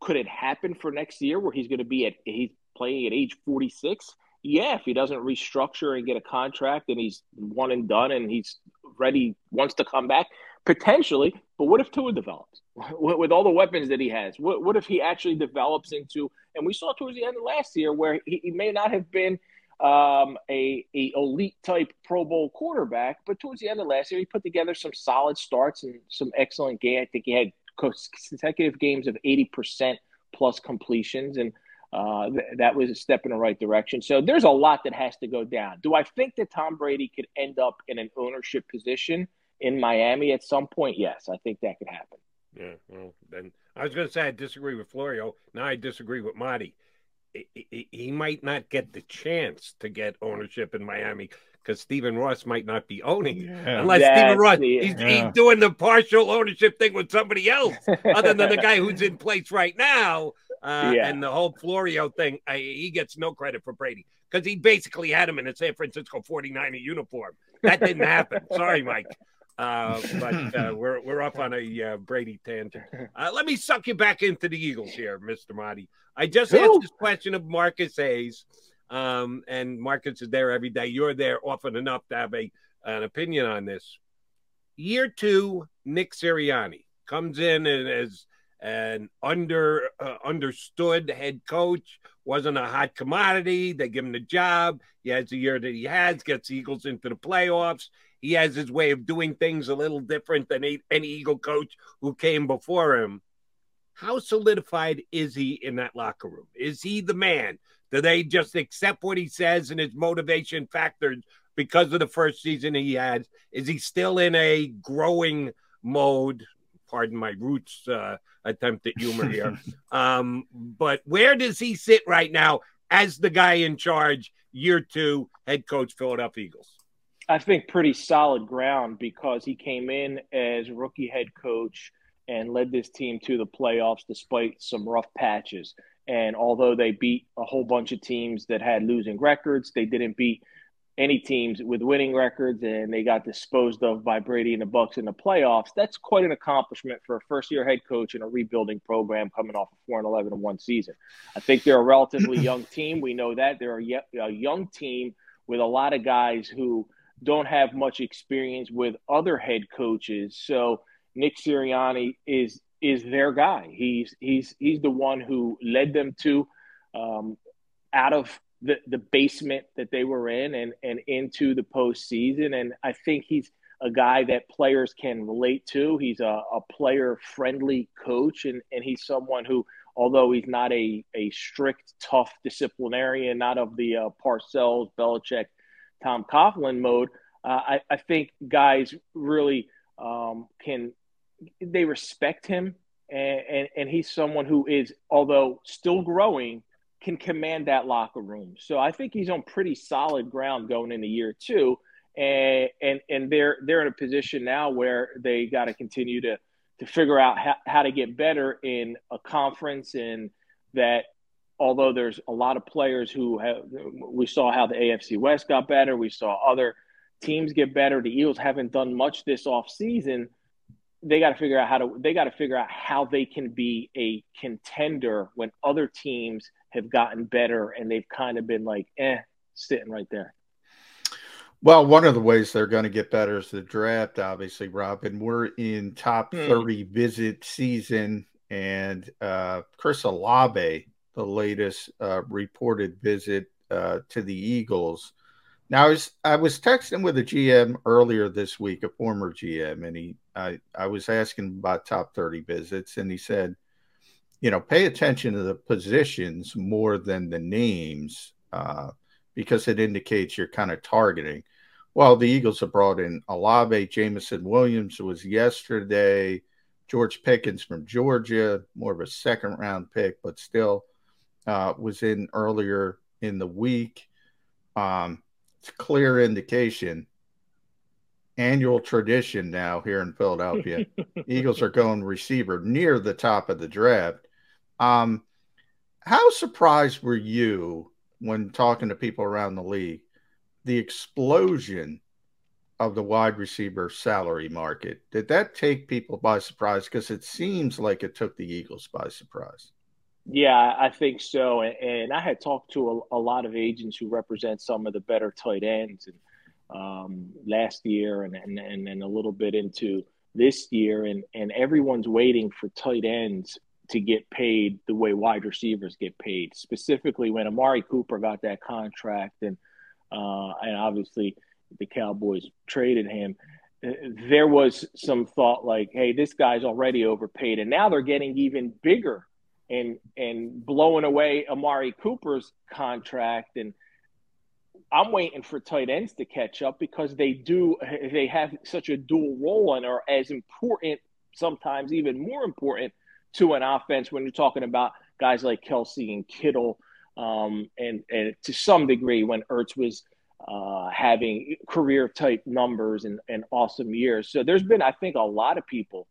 Could it happen for next year where he's going to be at he's playing at age 46? Yeah, if he doesn't restructure and get a contract and he's one and done and he's ready wants to come back potentially. But what if Tua develops with all the weapons that he has? What, what if he actually develops into? And we saw towards the end of last year where he, he may not have been um, a, a elite type Pro Bowl quarterback. But towards the end of last year, he put together some solid starts and some excellent game. I think he had consecutive games of eighty percent plus completions, and uh, th- that was a step in the right direction. So there's a lot that has to go down. Do I think that Tom Brady could end up in an ownership position in Miami at some point? Yes, I think that could happen. Yeah, well, then I was going to say I disagree with Florio. Now I disagree with Maaddi he might not get the chance to get ownership in Miami because Stephen Ross might not be owning. Yeah. Unless That's Stephen Ross, the- he's, Yeah. he's doing the partial ownership thing with somebody else, other than the guy who's in place right now. Uh, Yeah. And the whole Florio thing, I, he gets no credit for Brady because he basically had him in a San Francisco 49er uniform. That didn't happen. Sorry, Mike. Uh, but uh, we're we're up on a uh, Brady tangent. Uh, let me suck you back into the Eagles here, Mister Maaddi. I just Who? asked this question of Marcus Hayes, um, and Marcus is there every day. You're there often enough to have a an opinion on this. Year two, Nick Sirianni comes in and as an under uh, understood head coach, wasn't a hot commodity. They give him the job. He has the year that he has, gets the Eagles into the playoffs. He has his way of doing things a little different than any Eagle coach who came before him. How solidified is he in that locker room? Is he the man? Do they just accept what he says and his motivation factors because of the first season he had? Is he still in a growing mode? Pardon my roots uh, attempt at humor here. um, but where does he sit right now as the guy in charge, year two, head coach, Philadelphia Eagles? I think pretty solid ground because he came in as rookie head coach and led this team to the playoffs despite some rough patches. And although they beat a whole bunch of teams that had losing records, they didn't beat any teams with winning records and they got disposed of by Brady and the Bucs in the playoffs. That's quite an accomplishment for a first year head coach in a rebuilding program coming off a 4 and 11 in one season. I think they're a relatively young team. We know that they're a young team with a lot of guys who don't have much experience with other head coaches. So Nick Sirianni is is their guy. He's he's he's the one who led them to um, out of the, the basement that they were in and, and into the postseason. And I think he's a guy that players can relate to. He's a, a player friendly coach and, and he's someone who, although he's not a, a strict, tough disciplinarian, not of the uh, Parcells, Belichick, Tom Coughlin mode, uh, I, I think guys really um, can they respect him. And, and and he's someone who is although still growing can command that locker room. So i think he's on pretty solid ground going into year two. And and and they're they're in a position now where they got to continue to to figure out how, how to get better in a conference and that although there's a lot of players who have we saw how the afc west got better we saw other teams get better the eagles haven't done much this off season they got to figure out how to they got to figure out how they can be a contender when other teams have gotten better and they've kind of been like eh sitting right there Well, one of the ways they're going to get better is the draft, obviously, Robin. We're in top Hmm. 30 visit season, and uh, Chris Olave, the latest uh, reported visit uh, to the Eagles. Now, I was, I was texting with a GM earlier this week, a former GM, and he I, I was asking about top 30 visits, and he said, you know, pay attention to the positions more than the names uh, because it indicates you're kind of targeting. Well, the Eagles have brought in Olave, Jameson Williams was yesterday, George Pickens from Georgia, more of a second round pick, but still uh, was in earlier in the week. Um, it's a clear indication. Annual tradition now here in Philadelphia. Eagles are going receiver near the top of the draft. Um, how surprised were you when talking to people around the league the explosion of the wide receiver salary market? Did that take people by surprise? Because it seems like it took the Eagles by surprise. Yeah, I think so. And, and I had talked to a, a, lot of agents who represent some of the better tight ends and um, last year and, and, and, and a little bit into this year. And, and everyone's waiting for tight ends to get paid the way wide receivers get paid, specifically when Amari Cooper got that contract and, uh, and obviously the Cowboys traded him. There was some thought like, hey, this guy's already overpaid. And now they're getting even bigger and and blowing away Amari Cooper's contract and I'm waiting for tight ends to catch up because they do they have such a dual role and are as important sometimes even more important to an offense when you're talking about guys like Kelce and Kittle um, and and to some degree when Ertz was uh, having career type numbers and, and awesome years. So there's been, I think, a lot of people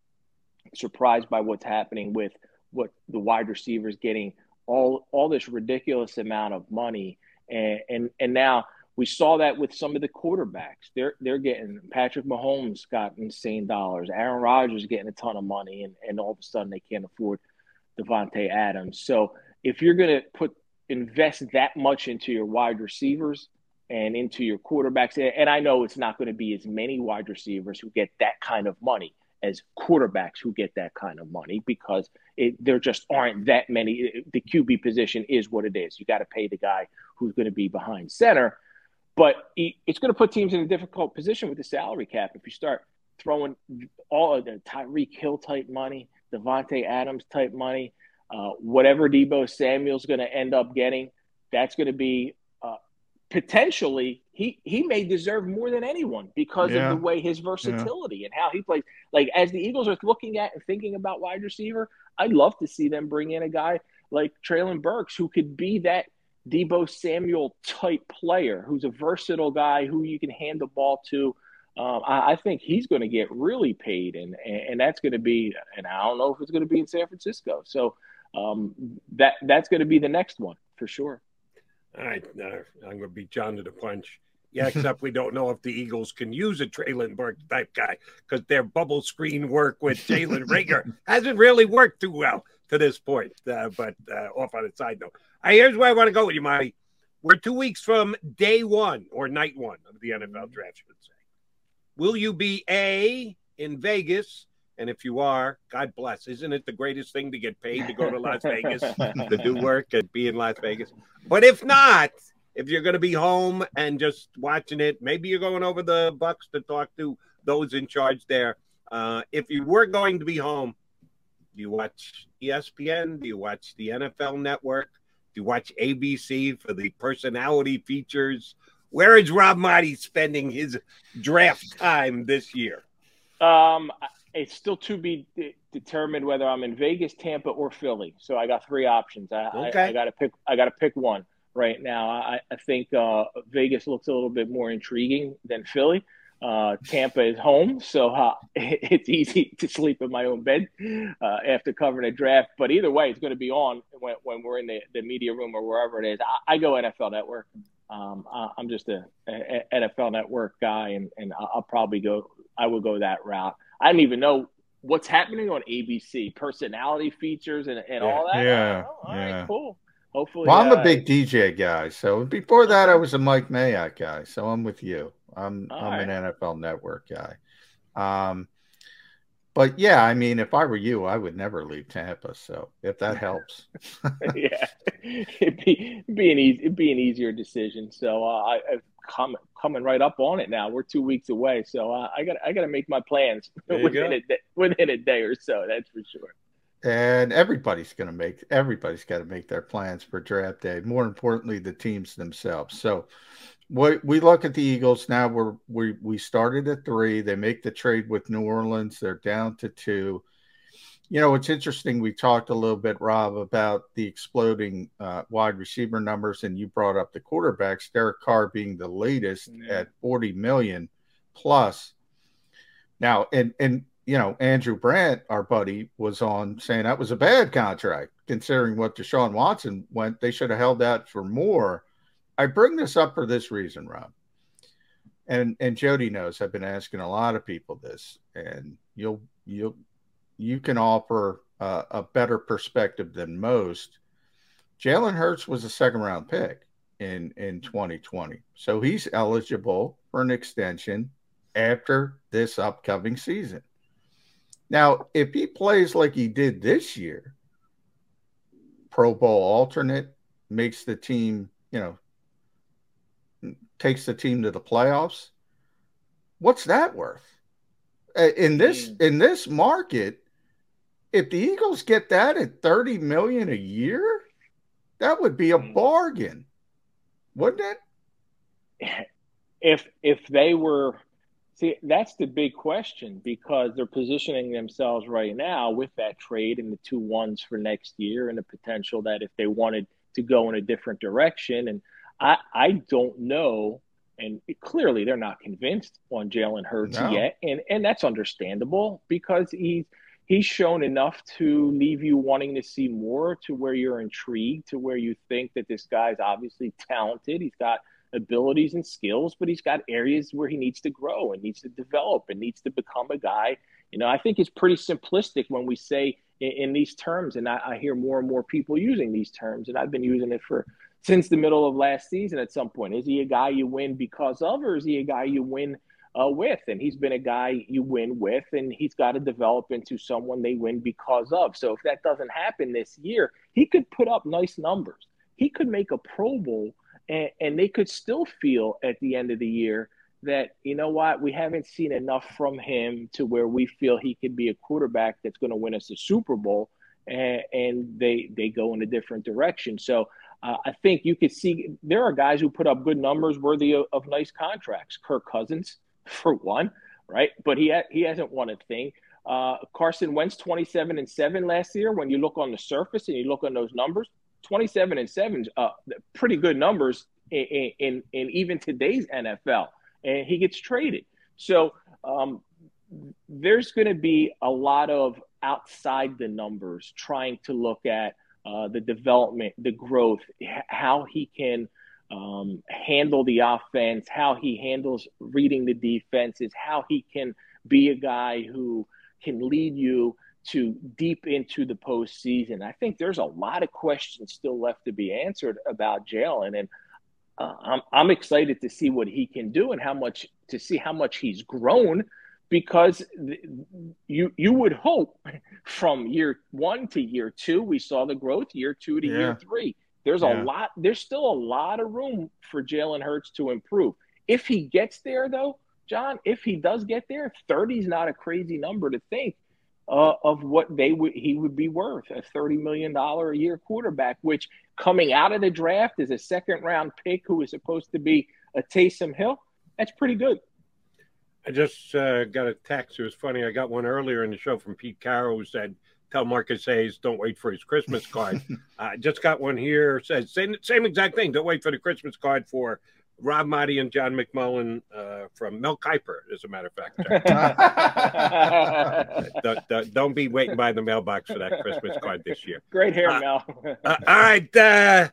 surprised by what's happening with what the wide receivers getting all all this ridiculous amount of money, and and and now we saw that with some of the quarterbacks. They're they're getting Patrick Mahomes got insane dollars. Aaron Rodgers getting a ton of money, and and all of a sudden they can't afford Davante Adams. So if you're going to put invest that much into your wide receivers and into your quarterbacks, and I know it's not going to be as many wide receivers who get that kind of money as quarterbacks who get that kind of money because it, there just aren't that many. The QB position is what it is. You got to pay the guy who's going to be behind center, but it's going to put teams in a difficult position with the salary cap if you start throwing all of the Tyreek Hill type money, Davante Adams type money, uh, whatever Deebo Samuel's going to end up getting. That's going to be potentially he he may deserve more than anyone because yeah. of the way his versatility yeah. and how he plays. Like as the Eagles are looking at and thinking about wide receiver, I'd love to see them bring in a guy like Treylon Burks who could be that Deebo Samuel type player, who's a versatile guy who you can hand the ball to. Um, I, I, think he's going to get really paid, and and that's going to be, and I don't know if it's going to be in San Francisco. So um, that that's going to be the next one for sure. All right, uh, I'm going to beat John to the punch. Yeah, except we don't know if the Eagles can use a Treylon Burks type guy because their bubble screen work with Jalen Reagor hasn't really worked too well to this point. Uh, but uh, off on a side note, right, here's where I want to go with you, Marty. We're two weeks from day one or night one of the NFL draft, should say. Will you be A in Vegas? And if you are, God bless. Isn't it the greatest thing to get paid to go to Las Vegas to do work and be in Las Vegas? But if not, if you're going to be home and just watching it, maybe you're going over the Bucs to talk to those in charge there. Uh, if you were going to be home, do you watch ESPN? Do you watch the NFL Network? Do you watch ABC for the personality features? Where is Rob Maaddi spending his draft time this year? Um, it's still to be de- determined whether I'm in Vegas, Tampa, or Philly. So I got three options. I, okay. I, I got to pick. I got to pick one right now. I, I think uh, Vegas looks a little bit more intriguing than Philly. Uh, Tampa is home, so uh, it's easy to sleep in my own bed uh, after covering a draft. But either way, it's going to be on when, when we're in the, the media room or wherever it is. I, I go NFL Network. Um, I, am just a, a, NFL Network guy, and, and I'll probably go. I will go that route. I don't even know what's happening on ABC, personality features, and, and yeah, all that. Yeah, oh, all yeah. Right, cool. Hopefully, well, I'm uh, a big DJ guy. So before that, I was a Mike Mayock guy. So I'm with you. I'm I'm right. an NFL Network guy. Um, but yeah, I mean, if I were you, I would never leave Tampa. So if that helps, yeah, it'd be it'd be an easy it'd be an easier decision. So uh, I, I coming coming right up on it now. We're two weeks away, so uh, I got I got to make my plans within a day, within a day or so. That's for sure. And everybody's going to make everybody's got to make their plans for draft day more importantly the teams themselves. So what we look at the eagles. Now we're we, we started at three. They make the trade with new orleans. They're down to two you know it's interesting we talked a little bit rob about the exploding uh, wide receiver numbers and you brought up the quarterbacks derek carr being the latest yeah. at 40 million plus now and and you know, Andrew Brandt, our buddy, was on saying that was a bad contract considering what Deshaun Watson went. They should have held that for more. I bring this up for this reason, Rob. And and Jody knows I've been asking a lot of people this, and you'll you'll you can offer uh, a better perspective than most. Jalen Hurts was a second round pick in in 2020, so he's eligible for an extension after this upcoming season. Now, if he plays like he did this year, Pro Bowl alternate, makes the team, you know, takes the team to the playoffs, what's that worth? In this in this market, if the Eagles get that at 30 million a year, that would be a mm. bargain. Wouldn't it? If if they were See, that's the big question because they're positioning themselves right now with that trade and the two ones for next year and the potential that if they wanted to go in a different direction. And I, I don't know And clearly, they're not convinced on Jalen Hurts no. yet, and and that's understandable because he's he's shown enough to leave you wanting to see more, to where you're intrigued, to where you think that this guy's obviously talented. He's got abilities and skills, but he's got areas where he needs to grow and needs to develop and needs to become a guy. You know, I think it's pretty simplistic when we say in, in these terms, and I, I hear more and more people using these terms, and I've been using it for since the middle of last season at some point. Is he a guy you win because of, or is he a guy you win uh, with? And he's been a guy you win with, and he's got to develop into someone they win because of. So if that doesn't happen this year, he could put up nice numbers. He could make a Pro Bowl, and, and they could still feel at the end of the year that you know what we haven't seen enough from him to where we feel he could be a quarterback that's going to win us a Super Bowl, and, they they go in a different direction. So uh, I think you could see there are guys who put up good numbers worthy of, of nice contracts. Kirk Cousins, for one, right? But he ha- he hasn't won a thing. Uh, Carson Wentz, twenty-seven and seven last year. When you look on the surface and you look on those numbers, twenty-seven and seven, uh, pretty good numbers in, in in even today's NFL. And he gets traded. So um, there's going to be a lot of outside the numbers trying to look at uh, the development, the growth, how he can um, handle the offense, how he handles reading the defenses, how he can be a guy who can lead you to deep into the postseason. I think there's a lot of questions still left to be answered about Jalen, and uh, I'm I'm excited to see what he can do and how much to see how much he's grown because you you would hope from year one to year two we saw the growth year two to yeah. year three there's yeah. a lot there's still a lot of room for jalen hurts to improve if he gets there though john if he does get there 30 is not a crazy number to think uh, of what they would he would be worth a 30 million dollar a year quarterback which coming out of the draft is a second round pick who is supposed to be a Taysom Hill that's pretty good I just uh, got a text. It was funny. I got one earlier in the show from Pete Carroll who said, "Tell Marcus Hayes don't wait for his Christmas card." I uh, just got one here. Says same same exact thing. Don't wait for the Christmas card for Rob Maaddi and John McMullen uh, from Mel Kiper, as a matter of fact. don't, don't, don't, be waiting by the mailbox for that Christmas card this year. Great hair, uh, Mel. Uh, all right. Uh,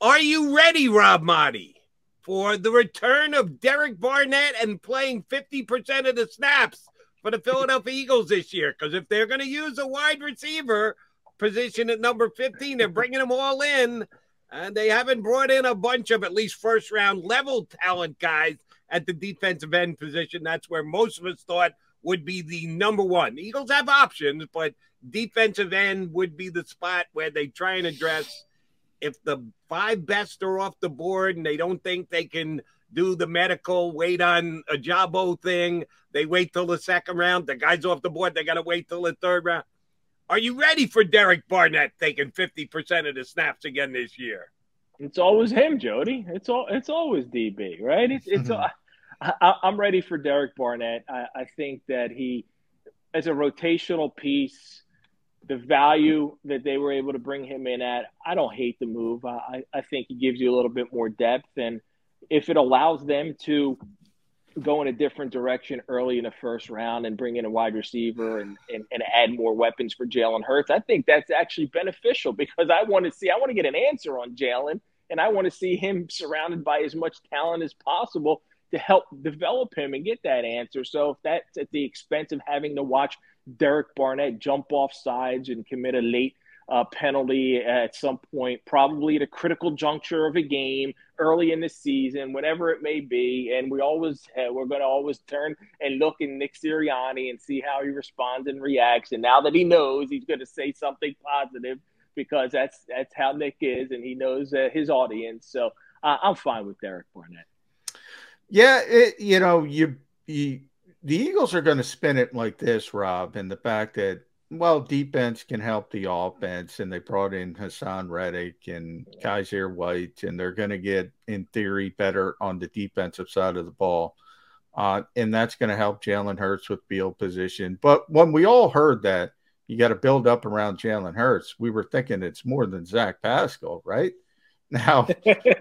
are you ready, Rob Maaddi? for the return of Derek Barnett and playing 50% of the snaps for the Philadelphia Eagles this year. Because if they're going to use a wide receiver position at number 15, they're bringing them all in. And they haven't brought in a bunch of at least first round level talent guys at the defensive end position. That's where most of us thought would be the number one. The Eagles have options, but defensive end would be the spot where they try and address if the five best are off the board and they don't think they can do the medical, wait on a Jabo thing, they wait till the second round. The guy's off the board, they got to wait till the third round. Are you ready for Derek Barnett taking 50% of the snaps again this year? It's always him, Jody. It's all. It's always DB, right? It's. it's. Mm-hmm. I, am ready for Derek Barnett. I, I think that he, as a rotational piece, the value that they were able to bring him in at, I don't hate the move. I, I think he gives you a little bit more depth. And if it allows them to go in a different direction early in the first round and bring in a wide receiver and, and, and add more weapons for Jalen Hurts, I think that's actually beneficial because I want to see, I want to get an answer on Jalen and I want to see him surrounded by as much talent as possible to help develop him and get that answer. So if that's at the expense of having to watch Derek Barnett jump off sides and commit a late uh, penalty at some point, probably at a critical juncture of a game early in the season, whatever it may be. And we always uh, we're going to always turn and look in Nick Sirianni and see how he responds and reacts. And now that he knows, he's going to say something positive because that's that's how Nick is, and he knows uh, his audience. So uh, I'm fine with Derek Barnett. Yeah, it, you know, you you the Eagles are going to spin it like this, Rob, and the fact that well, defense can help the offense, and they brought in Haason Reddick and Kyzir White, and they're going to get, in theory, better on the defensive side of the ball. Uh, and that's going to help Jalen Hurts with field position. But when we all heard that you got to build up around Jalen Hurts, we were thinking it's more than Zach Pascal, right? Now,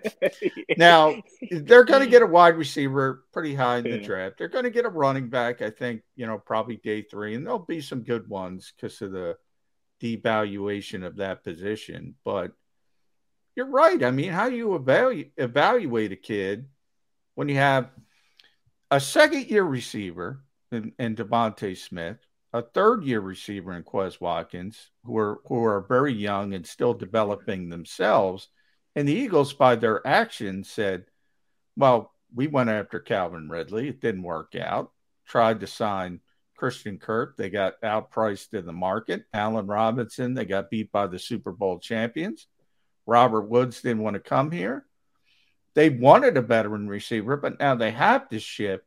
now they're going to get a wide receiver pretty high in the draft. They're going to get a running back, I think, you know, probably day three, and there'll be some good ones because of the devaluation of that position. But you're right. I mean, how do you evaluate evaluate a kid when you have a second year receiver in, in DeVonta Smith, a third year receiver in Quez Watkins, who are who are very young and still developing themselves. And the Eagles, by their actions, said, Well, we went after Calvin Ridley. It didn't work out. Tried to sign Christian Kirk. They got outpriced in the market. Allen Robinson, they got beat by the Super Bowl champions. Robert Woods didn't want to come here. They wanted a veteran receiver, but now they have to shift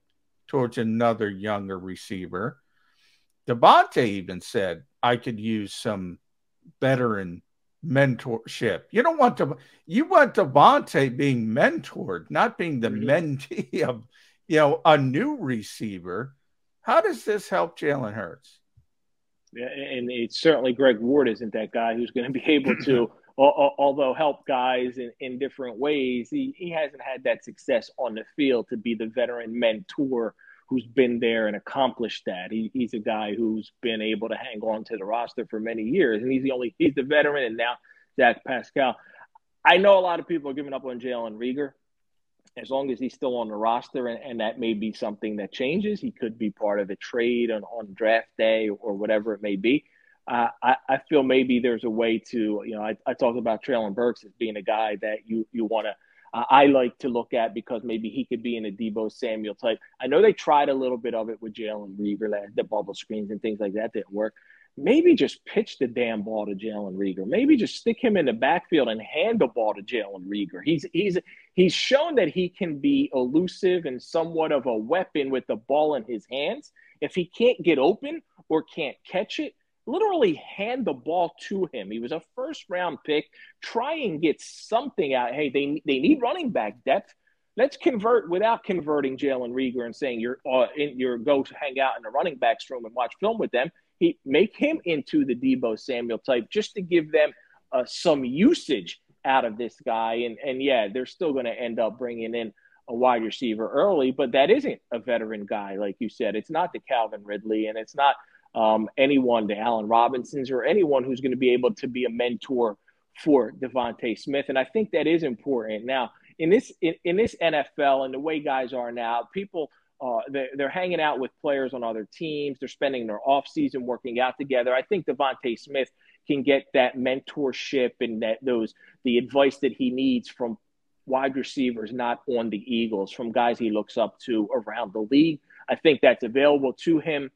towards another younger receiver. DeVonta even said, I could use some veteran mentorship. You don't want to, you want DeVonta being mentored, not being the mentee of, you know, a new receiver. How does this help Jalen Hurts? Yeah, and it's certainly Greg Ward isn't that guy who's going to be able to although help guys in, in different ways, he, he hasn't had that success on the field to be the veteran mentor who's been there and accomplished that. He, he's a guy who's been able to hang on to the roster for many years, and he's the only he's the veteran, and now Zach Pascal. I know a lot of people are giving up on Jalen Reagor. As long as he's still on the roster, and, and that may be something that changes, he could be part of a trade on, on draft day or whatever it may be. Uh, I, I feel maybe there's a way to, you know, I, I talked about Treylon Burks as being a guy that you, you want to, uh, I like to look at because maybe he could be in a Deebo Samuel type. I know they tried a little bit of it with Jalen Reagor, the bubble screens and things like that didn't work. Maybe just pitch the damn ball to Jalen Reagor. Maybe just stick him in the backfield and hand the ball to Jalen Reagor. He's he's he's shown that he can be elusive and somewhat of a weapon with the ball in his hands. If he can't get open or can't catch it, literally hand the ball to him. He was a first round pick. Try and get something out. Hey, they they need running back depth. Let's convert without converting Jalen Reagor and saying you're uh, in your go to hang out in the running backs room and watch film with them. He make him into the Deebo Samuel type just to give them uh, some usage out of this guy. And and yeah, they're still going to end up bringing in a wide receiver early, but that isn't a veteran guy, like you said. It's not the Calvin Ridley, and it's not um, anyone, the Allen Robinsons, or anyone who's going to be able to be a mentor for DeVonta Smith. And I think that is important. Now, in this in, in this NFL and the way guys are now, people uh, they're, they're, hanging out with players on other teams. They're spending their off season working out together. I think DeVonta Smith can get that mentorship and that those the advice that he needs from wide receivers not on the Eagles, from guys he looks up to around the league. I think that's available to him.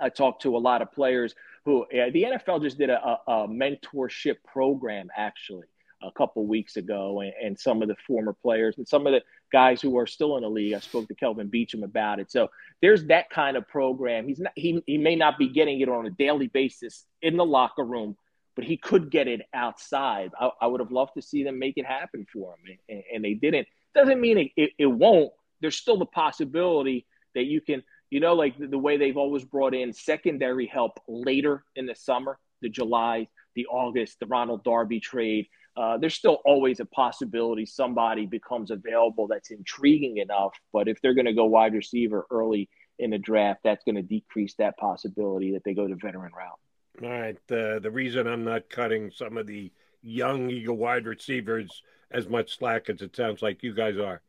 I talked to a lot of players who the NFL just did a, a, mentorship program actually a couple weeks ago, and, and, some of the former players and some of the guys who are still in the league. I spoke to Kelvin Beachum about it. So there's that kind of program. He's not he he may not be getting it on a daily basis in the locker room, but he could get it outside. I, I would have loved to see them make it happen for him, and, and they didn't. Doesn't mean it, it, it won't. There's still the possibility that you can you know, like the, the way they've always brought in secondary help later in the summer, the July, the August, the Ronald Darby trade. Uh, there's still always a possibility somebody becomes available that's intriguing enough. But if they're going to go wide receiver early in the draft, that's going to decrease that possibility that they go to veteran route. All right. Uh, the reason I'm not cutting some of the young Eagle wide receivers as much slack as it sounds like you guys are,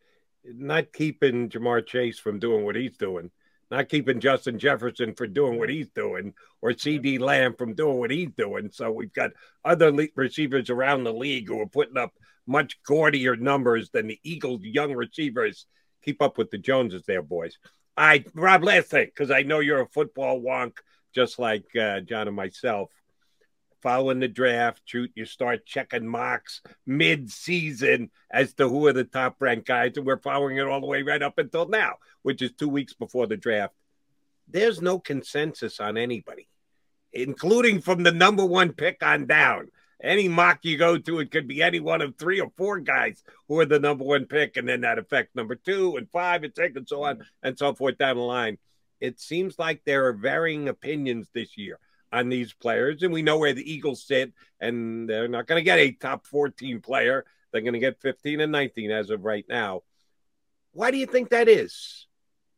not keeping Ja'Marr Chase from doing what he's doing not keeping Justin Jefferson from doing what he's doing or CeeDee Lamb from doing what he's doing. So we've got other receivers around the league who are putting up much gaudier numbers than the Eagles' young receivers. Keep up with the Joneses there, boys. I Rob, last thing, because I know you're a football wonk just like uh, John and myself following the draft, shoot, you start checking mocks mid-season as to who are the top ranked guys, and we're following it all the way right up until now, which is two weeks before the draft. There's no consensus on anybody, including from the number one pick on down. Any mock you go to, it could be any one of three or four guys who are the number one pick, and then that affects number two and five and six and so on mm. and so forth down the line. It seems like there are varying opinions this year on these players, and we know where the Eagles sit, and they're not going to get a top 14 player. They're going to get 15 and 19 as of right now. Why do you think that is?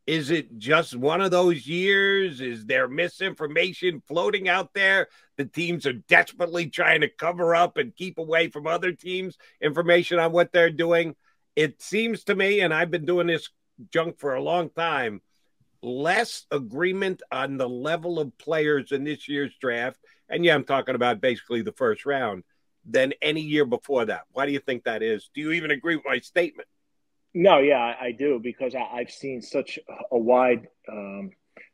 Is it just one of those years? Is there misinformation floating out there? The teams are desperately trying to cover up and keep away from other teams information on what they're doing. It seems to me, and I've been doing this junk for a long time, less agreement on the level of players in this year's draft. And yeah, I'm talking about basically the first round than any year before that. Why do you think that is? Do you even agree with my statement? No, yeah, I, do because I, have seen such a wide um,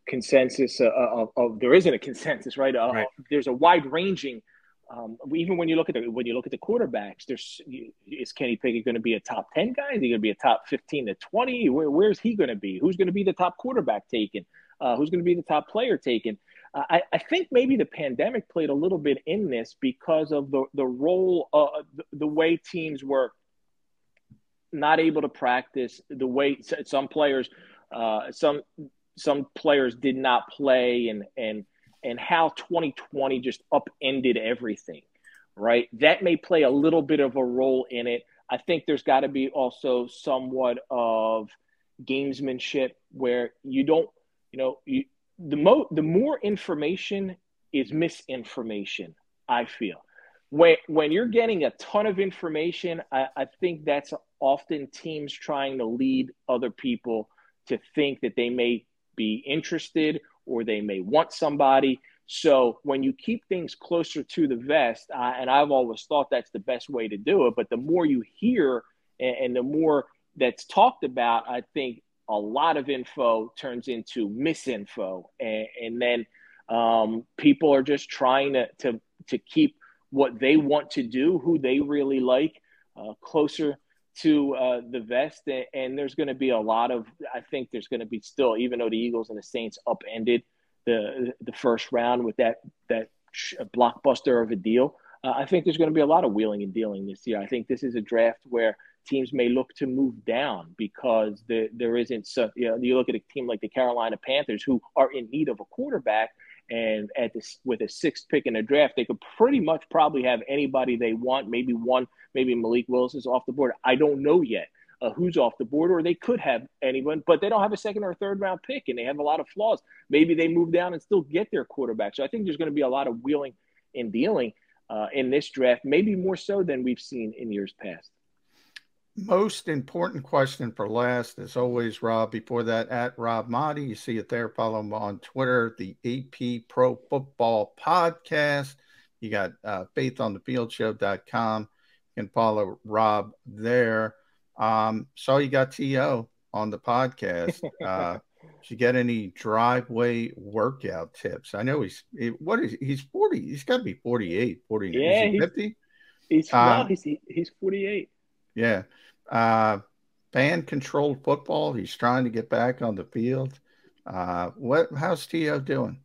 consensus uh, of, of, there isn't a consensus, right? Uh, right. There's a wide ranging. Um, even when you look at the when you look at the quarterbacks, there's is Kenny Pickett going to be a top ten guy? Is he going to be a top fifteen to twenty? Where, where's he going to be? Who's going to be the top quarterback taken? Uh, who's going to be the top player taken? Uh, I, I, think maybe the pandemic played a little bit in this because of the the role, uh, the, the way teams were not able to practice the way some players, uh, some some players did not play, and and and how 2020 just upended everything, right? That may play a little bit of a role in it. I think there's got to be also somewhat of gamesmanship where you don't, you know, you, the mo the more information is misinformation. I feel when when you're getting a ton of information, I, I think that's often teams trying to lead other people to think that they may be interested or they may want somebody. So when you keep things closer to the vest, uh, and I've always thought that's the best way to do it, but the more you hear and, and the more that's talked about, I think a lot of info turns into misinfo, and, and then um, people are just trying to, to to keep what they want to do, who they really like, uh, closer to uh, the vest. And there's going to be a lot of, I think there's going to be still, even though the Eagles and the Saints upended the the first round with that that blockbuster of a deal. Uh, I think there's going to be a lot of wheeling and dealing this year. I think this is a draft where teams may look to move down because there, there isn't so you know you look at a team like the Carolina Panthers who are in need of a quarterback and at this with a sixth pick in the draft they could pretty much probably have anybody they want maybe one maybe Malik Willis is off the board. I don't know yet uh, who's off the board or they could have anyone but they don't have a second or third round pick and they have a lot of flaws. Maybe they move down and still get their quarterback. So I think there's going to be a lot of wheeling and dealing uh, in this draft maybe more so than we've seen in years past most important question for last, as always, Rob. Before that, at Rob Maaddi, you see it there. Follow him on Twitter, the AP Pro Football Podcast. You got uh, faithonthefieldshow.com. You can follow Rob there. Um, so you got TO on the podcast. Uh, did you get any driveway workout tips? I know he's what is he's 40, he's got to be 48, 49. Yeah, he 50? He's, um, no, he's, he's 48. Yeah. Uh, fan controlled football. He's trying to get back on the field. Uh, what? How's T.O. doing?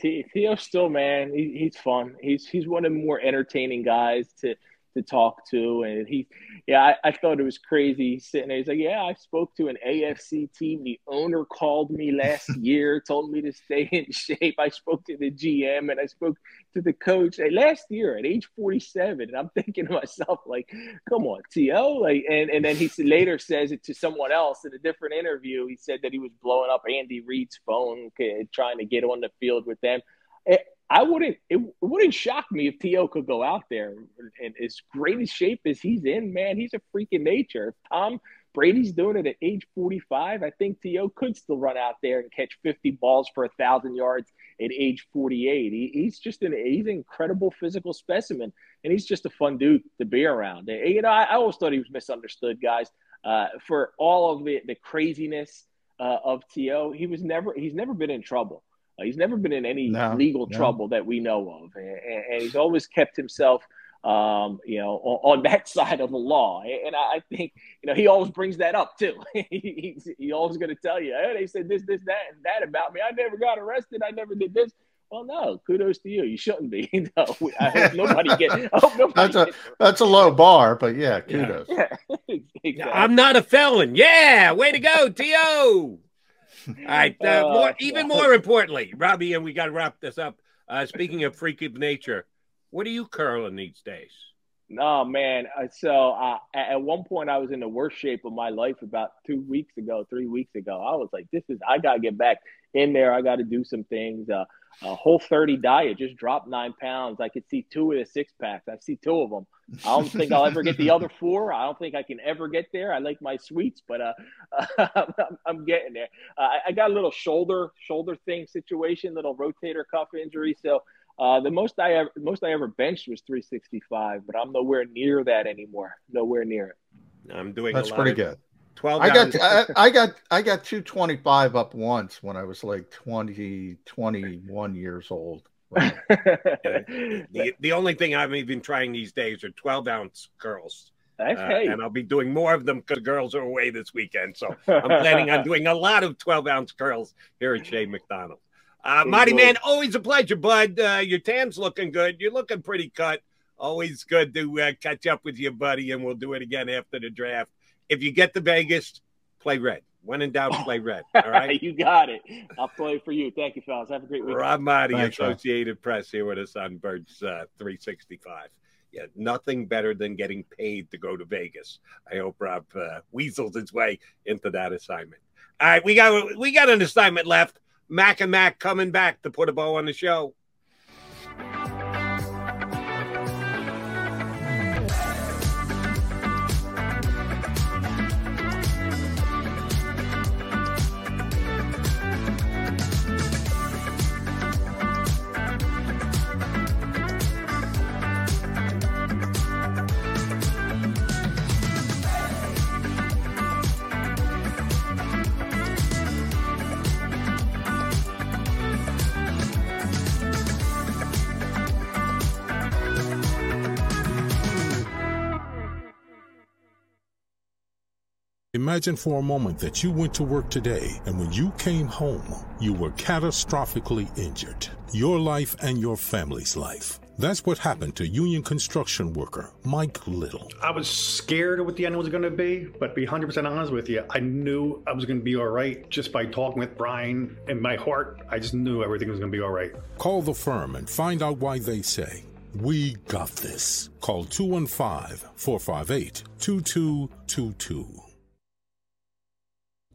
T.O. still, man, he, he's fun. He's he's one of the more entertaining guys to to talk to. And he, yeah, I, I thought it was crazy sitting there. He's like, yeah, I spoke to an AFC team. The owner called me last year, told me to stay in shape. I spoke to the GM and I spoke to the coach and last year at age 47. And I'm thinking to myself, like, come on, T.O. Like, and, and then he later says it to someone else in a different interview. He said that he was blowing up Andy Reid's phone, trying to get on the field with them. Eh, I wouldn't. It wouldn't shock me if T.O. could go out there and as great a shape as he's in. Man, he's a freaking nature. If Tom Brady's doing it at age 45, I think T.O. could still run out there and catch 50 balls for a thousand yards at age 48. He, he's just an he's an incredible physical specimen, and he's just a fun dude to be around. And, you know, I, I, always thought he was misunderstood, guys. Uh, for all of the the craziness uh, of T.O., he was never he's never been in trouble. Uh, he's never been in any no, legal no. trouble that we know of, and, and he's always kept himself, um, you know, on, on, that side of the law. And I, I, think, you know, he always brings that up too. he, he's he always going to tell you, hey, they said this, this, that, and that about me. I never got arrested. I never did this. Well, no, kudos to you. You shouldn't be. no, I hope nobody gets. I hope nobody that's a that's a low bar, but yeah, kudos. Yeah, yeah exactly. I'm not a felon. Yeah, way to go, To. All right. Uh, oh, more, even more importantly, Robbie, and we got to wrap this up. Uh, speaking of freak of nature, what are you curling these days? No, man. Uh, so uh, at one point, I was in the worst shape of my life about two weeks ago, three weeks ago. I was like, this is, I got to get back in there. I got to do some things. Uh, a whole 30 diet just dropped nine pounds. I could see two of the six packs. I see two of them. I don't think I'll ever get the other four. I don't think I can ever get there. I like my sweets, but uh, I'm, I'm, getting there. Uh, I got a little shoulder shoulder thing situation, little rotator cuff injury. So uh, the most I ever most I ever benched was 365, but I'm nowhere near that anymore. Nowhere near it. I'm doing. That's pretty of, good. 12 I got I, I, got I got 225 up once when I was like 20 21 years old. Right. the, the only thing I'm even trying these days are 12 ounce curls. Uh, and I'll be doing more of them because girls are away this weekend. So I'm planning on doing a lot of 12 ounce curls here at Shea McDonald. Uh, Marty Man, always a pleasure, bud. Uh, your tan's looking good. You're looking pretty cut. Always good to uh, catch up with you, buddy, and we'll do it again after the draft if you get to Vegas, play red. When in doubt, play red. All right. you got it. I'll play for you. Thank you, fellas. Have a great week. Rob Marty, Associated Press, here with us on Birds uh, 365. Yeah, nothing better than getting paid to go to Vegas. I hope Rob uh, weasels his way into that assignment. All right, we got we got an assignment left. Mac and Mac coming back to put a bow on the show. Imagine for a moment that you went to work today and when you came home, you were catastrophically injured. Your life and your family's life. That's what happened to union construction worker Mike Little. I was scared of what the end was going to be, but to be 100% honest with you, I knew I was going to be all right just by talking with Brian. In my heart, I just knew everything was going to be all right. Call the firm and find out why they say, We got this. Call 215 458 2222.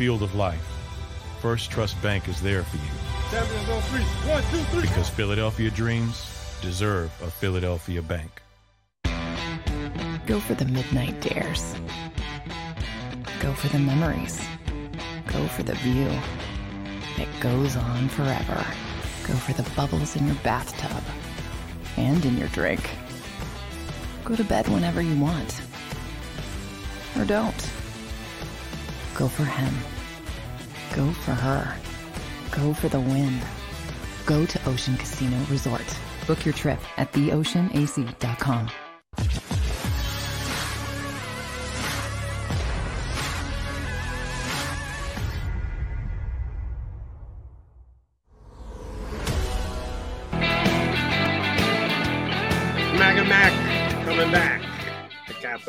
Field of life, First Trust Bank is there for you. Three. One, two, three. Because Philadelphia dreams deserve a Philadelphia bank. Go for the midnight dares. Go for the memories. Go for the view that goes on forever. Go for the bubbles in your bathtub and in your drink. Go to bed whenever you want. Or don't. Go for him. Go for her. Go for the win. Go to Ocean Casino Resort. Book your trip at theoceanac.com.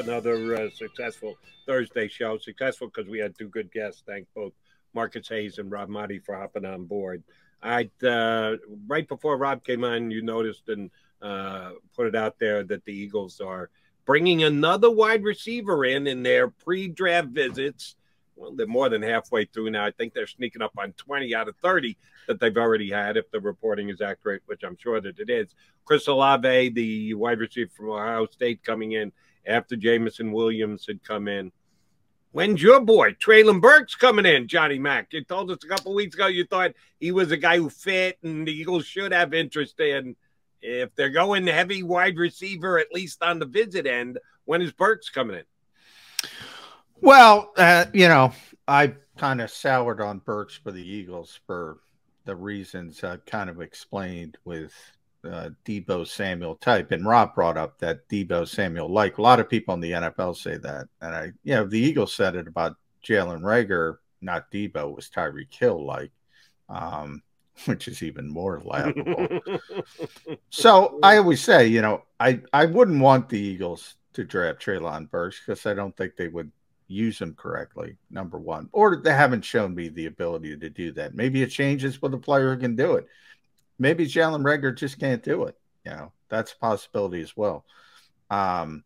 another uh, successful Thursday show. Successful because we had two good guests. Thank both Marcus Hayes and Rob Marty for hopping on board. I uh, right before Rob came on, you noticed and uh, put it out there that the Eagles are bringing another wide receiver in in their pre-draft visits. Well, they're more than halfway through now. I think they're sneaking up on 20 out of 30 that they've already had, if the reporting is accurate, which I'm sure that it is. Chris Olave, the wide receiver from Ohio State, coming in after Jameson Williams had come in. When's your boy Treylon Burks coming in, Johnny Mack? You told us a couple weeks ago you thought he was a guy who fit, and the Eagles should have interest in. If they're going heavy wide receiver, at least on the visit end, when is Burks coming in? Well, uh, you know, I kind of soured on Burks for the Eagles for the reasons I kind of explained with uh, Deebo Samuel type. And Rob brought up that Deebo Samuel like. A lot of people in the NFL say that. And I, you know, the Eagles said it about Jalen Reagor, not Deebo, was Tyreek Hill like, um, which is even more laughable. so I always say, you know, I, I wouldn't want the Eagles to draft Treylon Burks because I don't think they would use him correctly, number one, or they haven't shown me the ability to do that. Maybe it changes with a player who can do it. Maybe Jalen Reagor just can't do it. You know, that's a possibility as well. Um,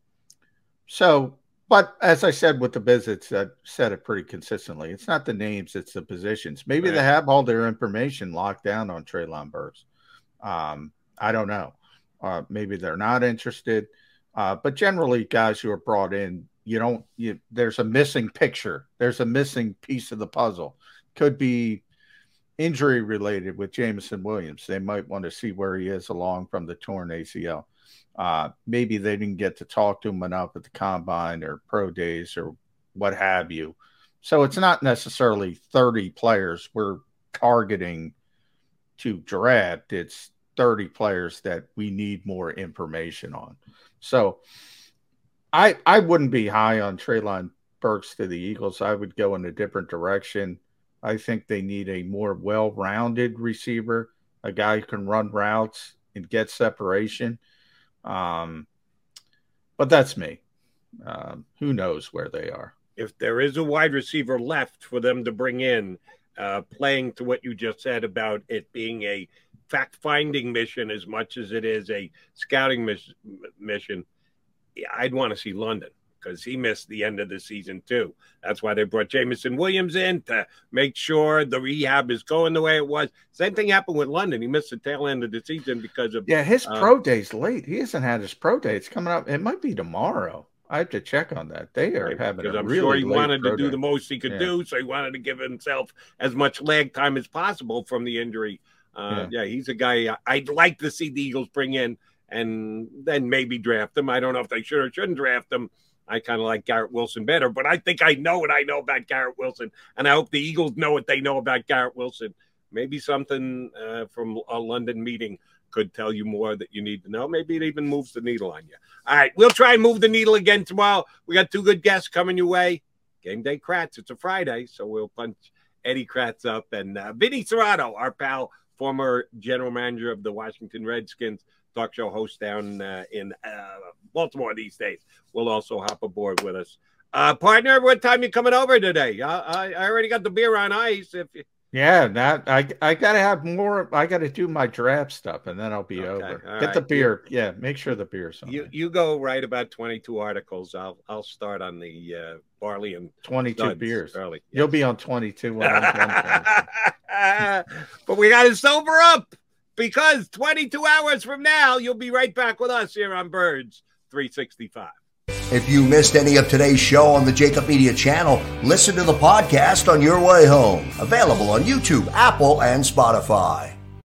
so, but as I said with the visits, I said it pretty consistently. It's not the names, it's the positions. Maybe right. they have all their information locked down on Treylon Burks. Um, I don't know. Uh, maybe they're not interested. Uh, but generally, guys who are brought in you don't you there's a missing picture there's a missing piece of the puzzle could be injury related with Jameson Williams. They might want to see where he is along from the torn ACL uh, maybe they didn't get to talk to him enough at the combine or pro days or what have you. So it's not necessarily 30 players we're targeting to draft. It's 30 players that we need more information on. So I I wouldn't be high on Treylon Burks to the Eagles. I would go in a different direction. I think they need a more well-rounded receiver, a guy who can run routes and get separation. Um, but that's me. Um, who knows where they are? If there is a wide receiver left for them to bring in, uh, playing to what you just said about it being a fact-finding mission as much as it is a scouting mis- mission I'd want to see London because he missed the end of the season too. That's why they brought Jameson Williams in to make sure the rehab is going the way it was. Same thing happened with London. He missed the tail end of the season because of yeah. His uh, pro day's late. He hasn't had his pro day. It's coming up. It might be tomorrow. I have to check on that. They are right, having because I'm really sure he wanted to do the most he could yeah. do, so he wanted to give himself as much lag time as possible from the injury. Uh, yeah. yeah, he's a guy I'd like to see the Eagles bring in and then maybe draft him. I don't know if they should or shouldn't draft them. I kind of like Garrett Wilson better, but I think I know what I know about Garrett Wilson, and I hope the Eagles know what they know about Garrett Wilson. Maybe something uh, from a London meeting could tell you more that you need to know. Maybe it even moves the needle on you. All right, we'll try and move the needle again tomorrow. We got two good guests coming your way. Game day Kratz. It's a Friday, so we'll punch Eddie Kratz up and uh, Vinny Cerrato, our pal, former general manager of the Washington Redskins talk show host down uh, in uh, Baltimore these days, will also hop aboard with us. Uh, partner, what time you coming over today? I, I already got the beer on ice. If you... yeah, that I I gotta have more. I gotta do my draft stuff, and then I'll be okay, over. Get right. the beer. Yeah, make sure the beer's on. You you go write about twenty two articles. I'll I'll start on the uh, barley and twenty two beers early. Yes. You'll be on twenty two. but we got to sober up because 22 hours from now, you'll be right back with us here on Birds 365. If you missed any of today's show on the Jakib Media channel, listen to the podcast on your way home. Available on YouTube, Apple, and Spotify.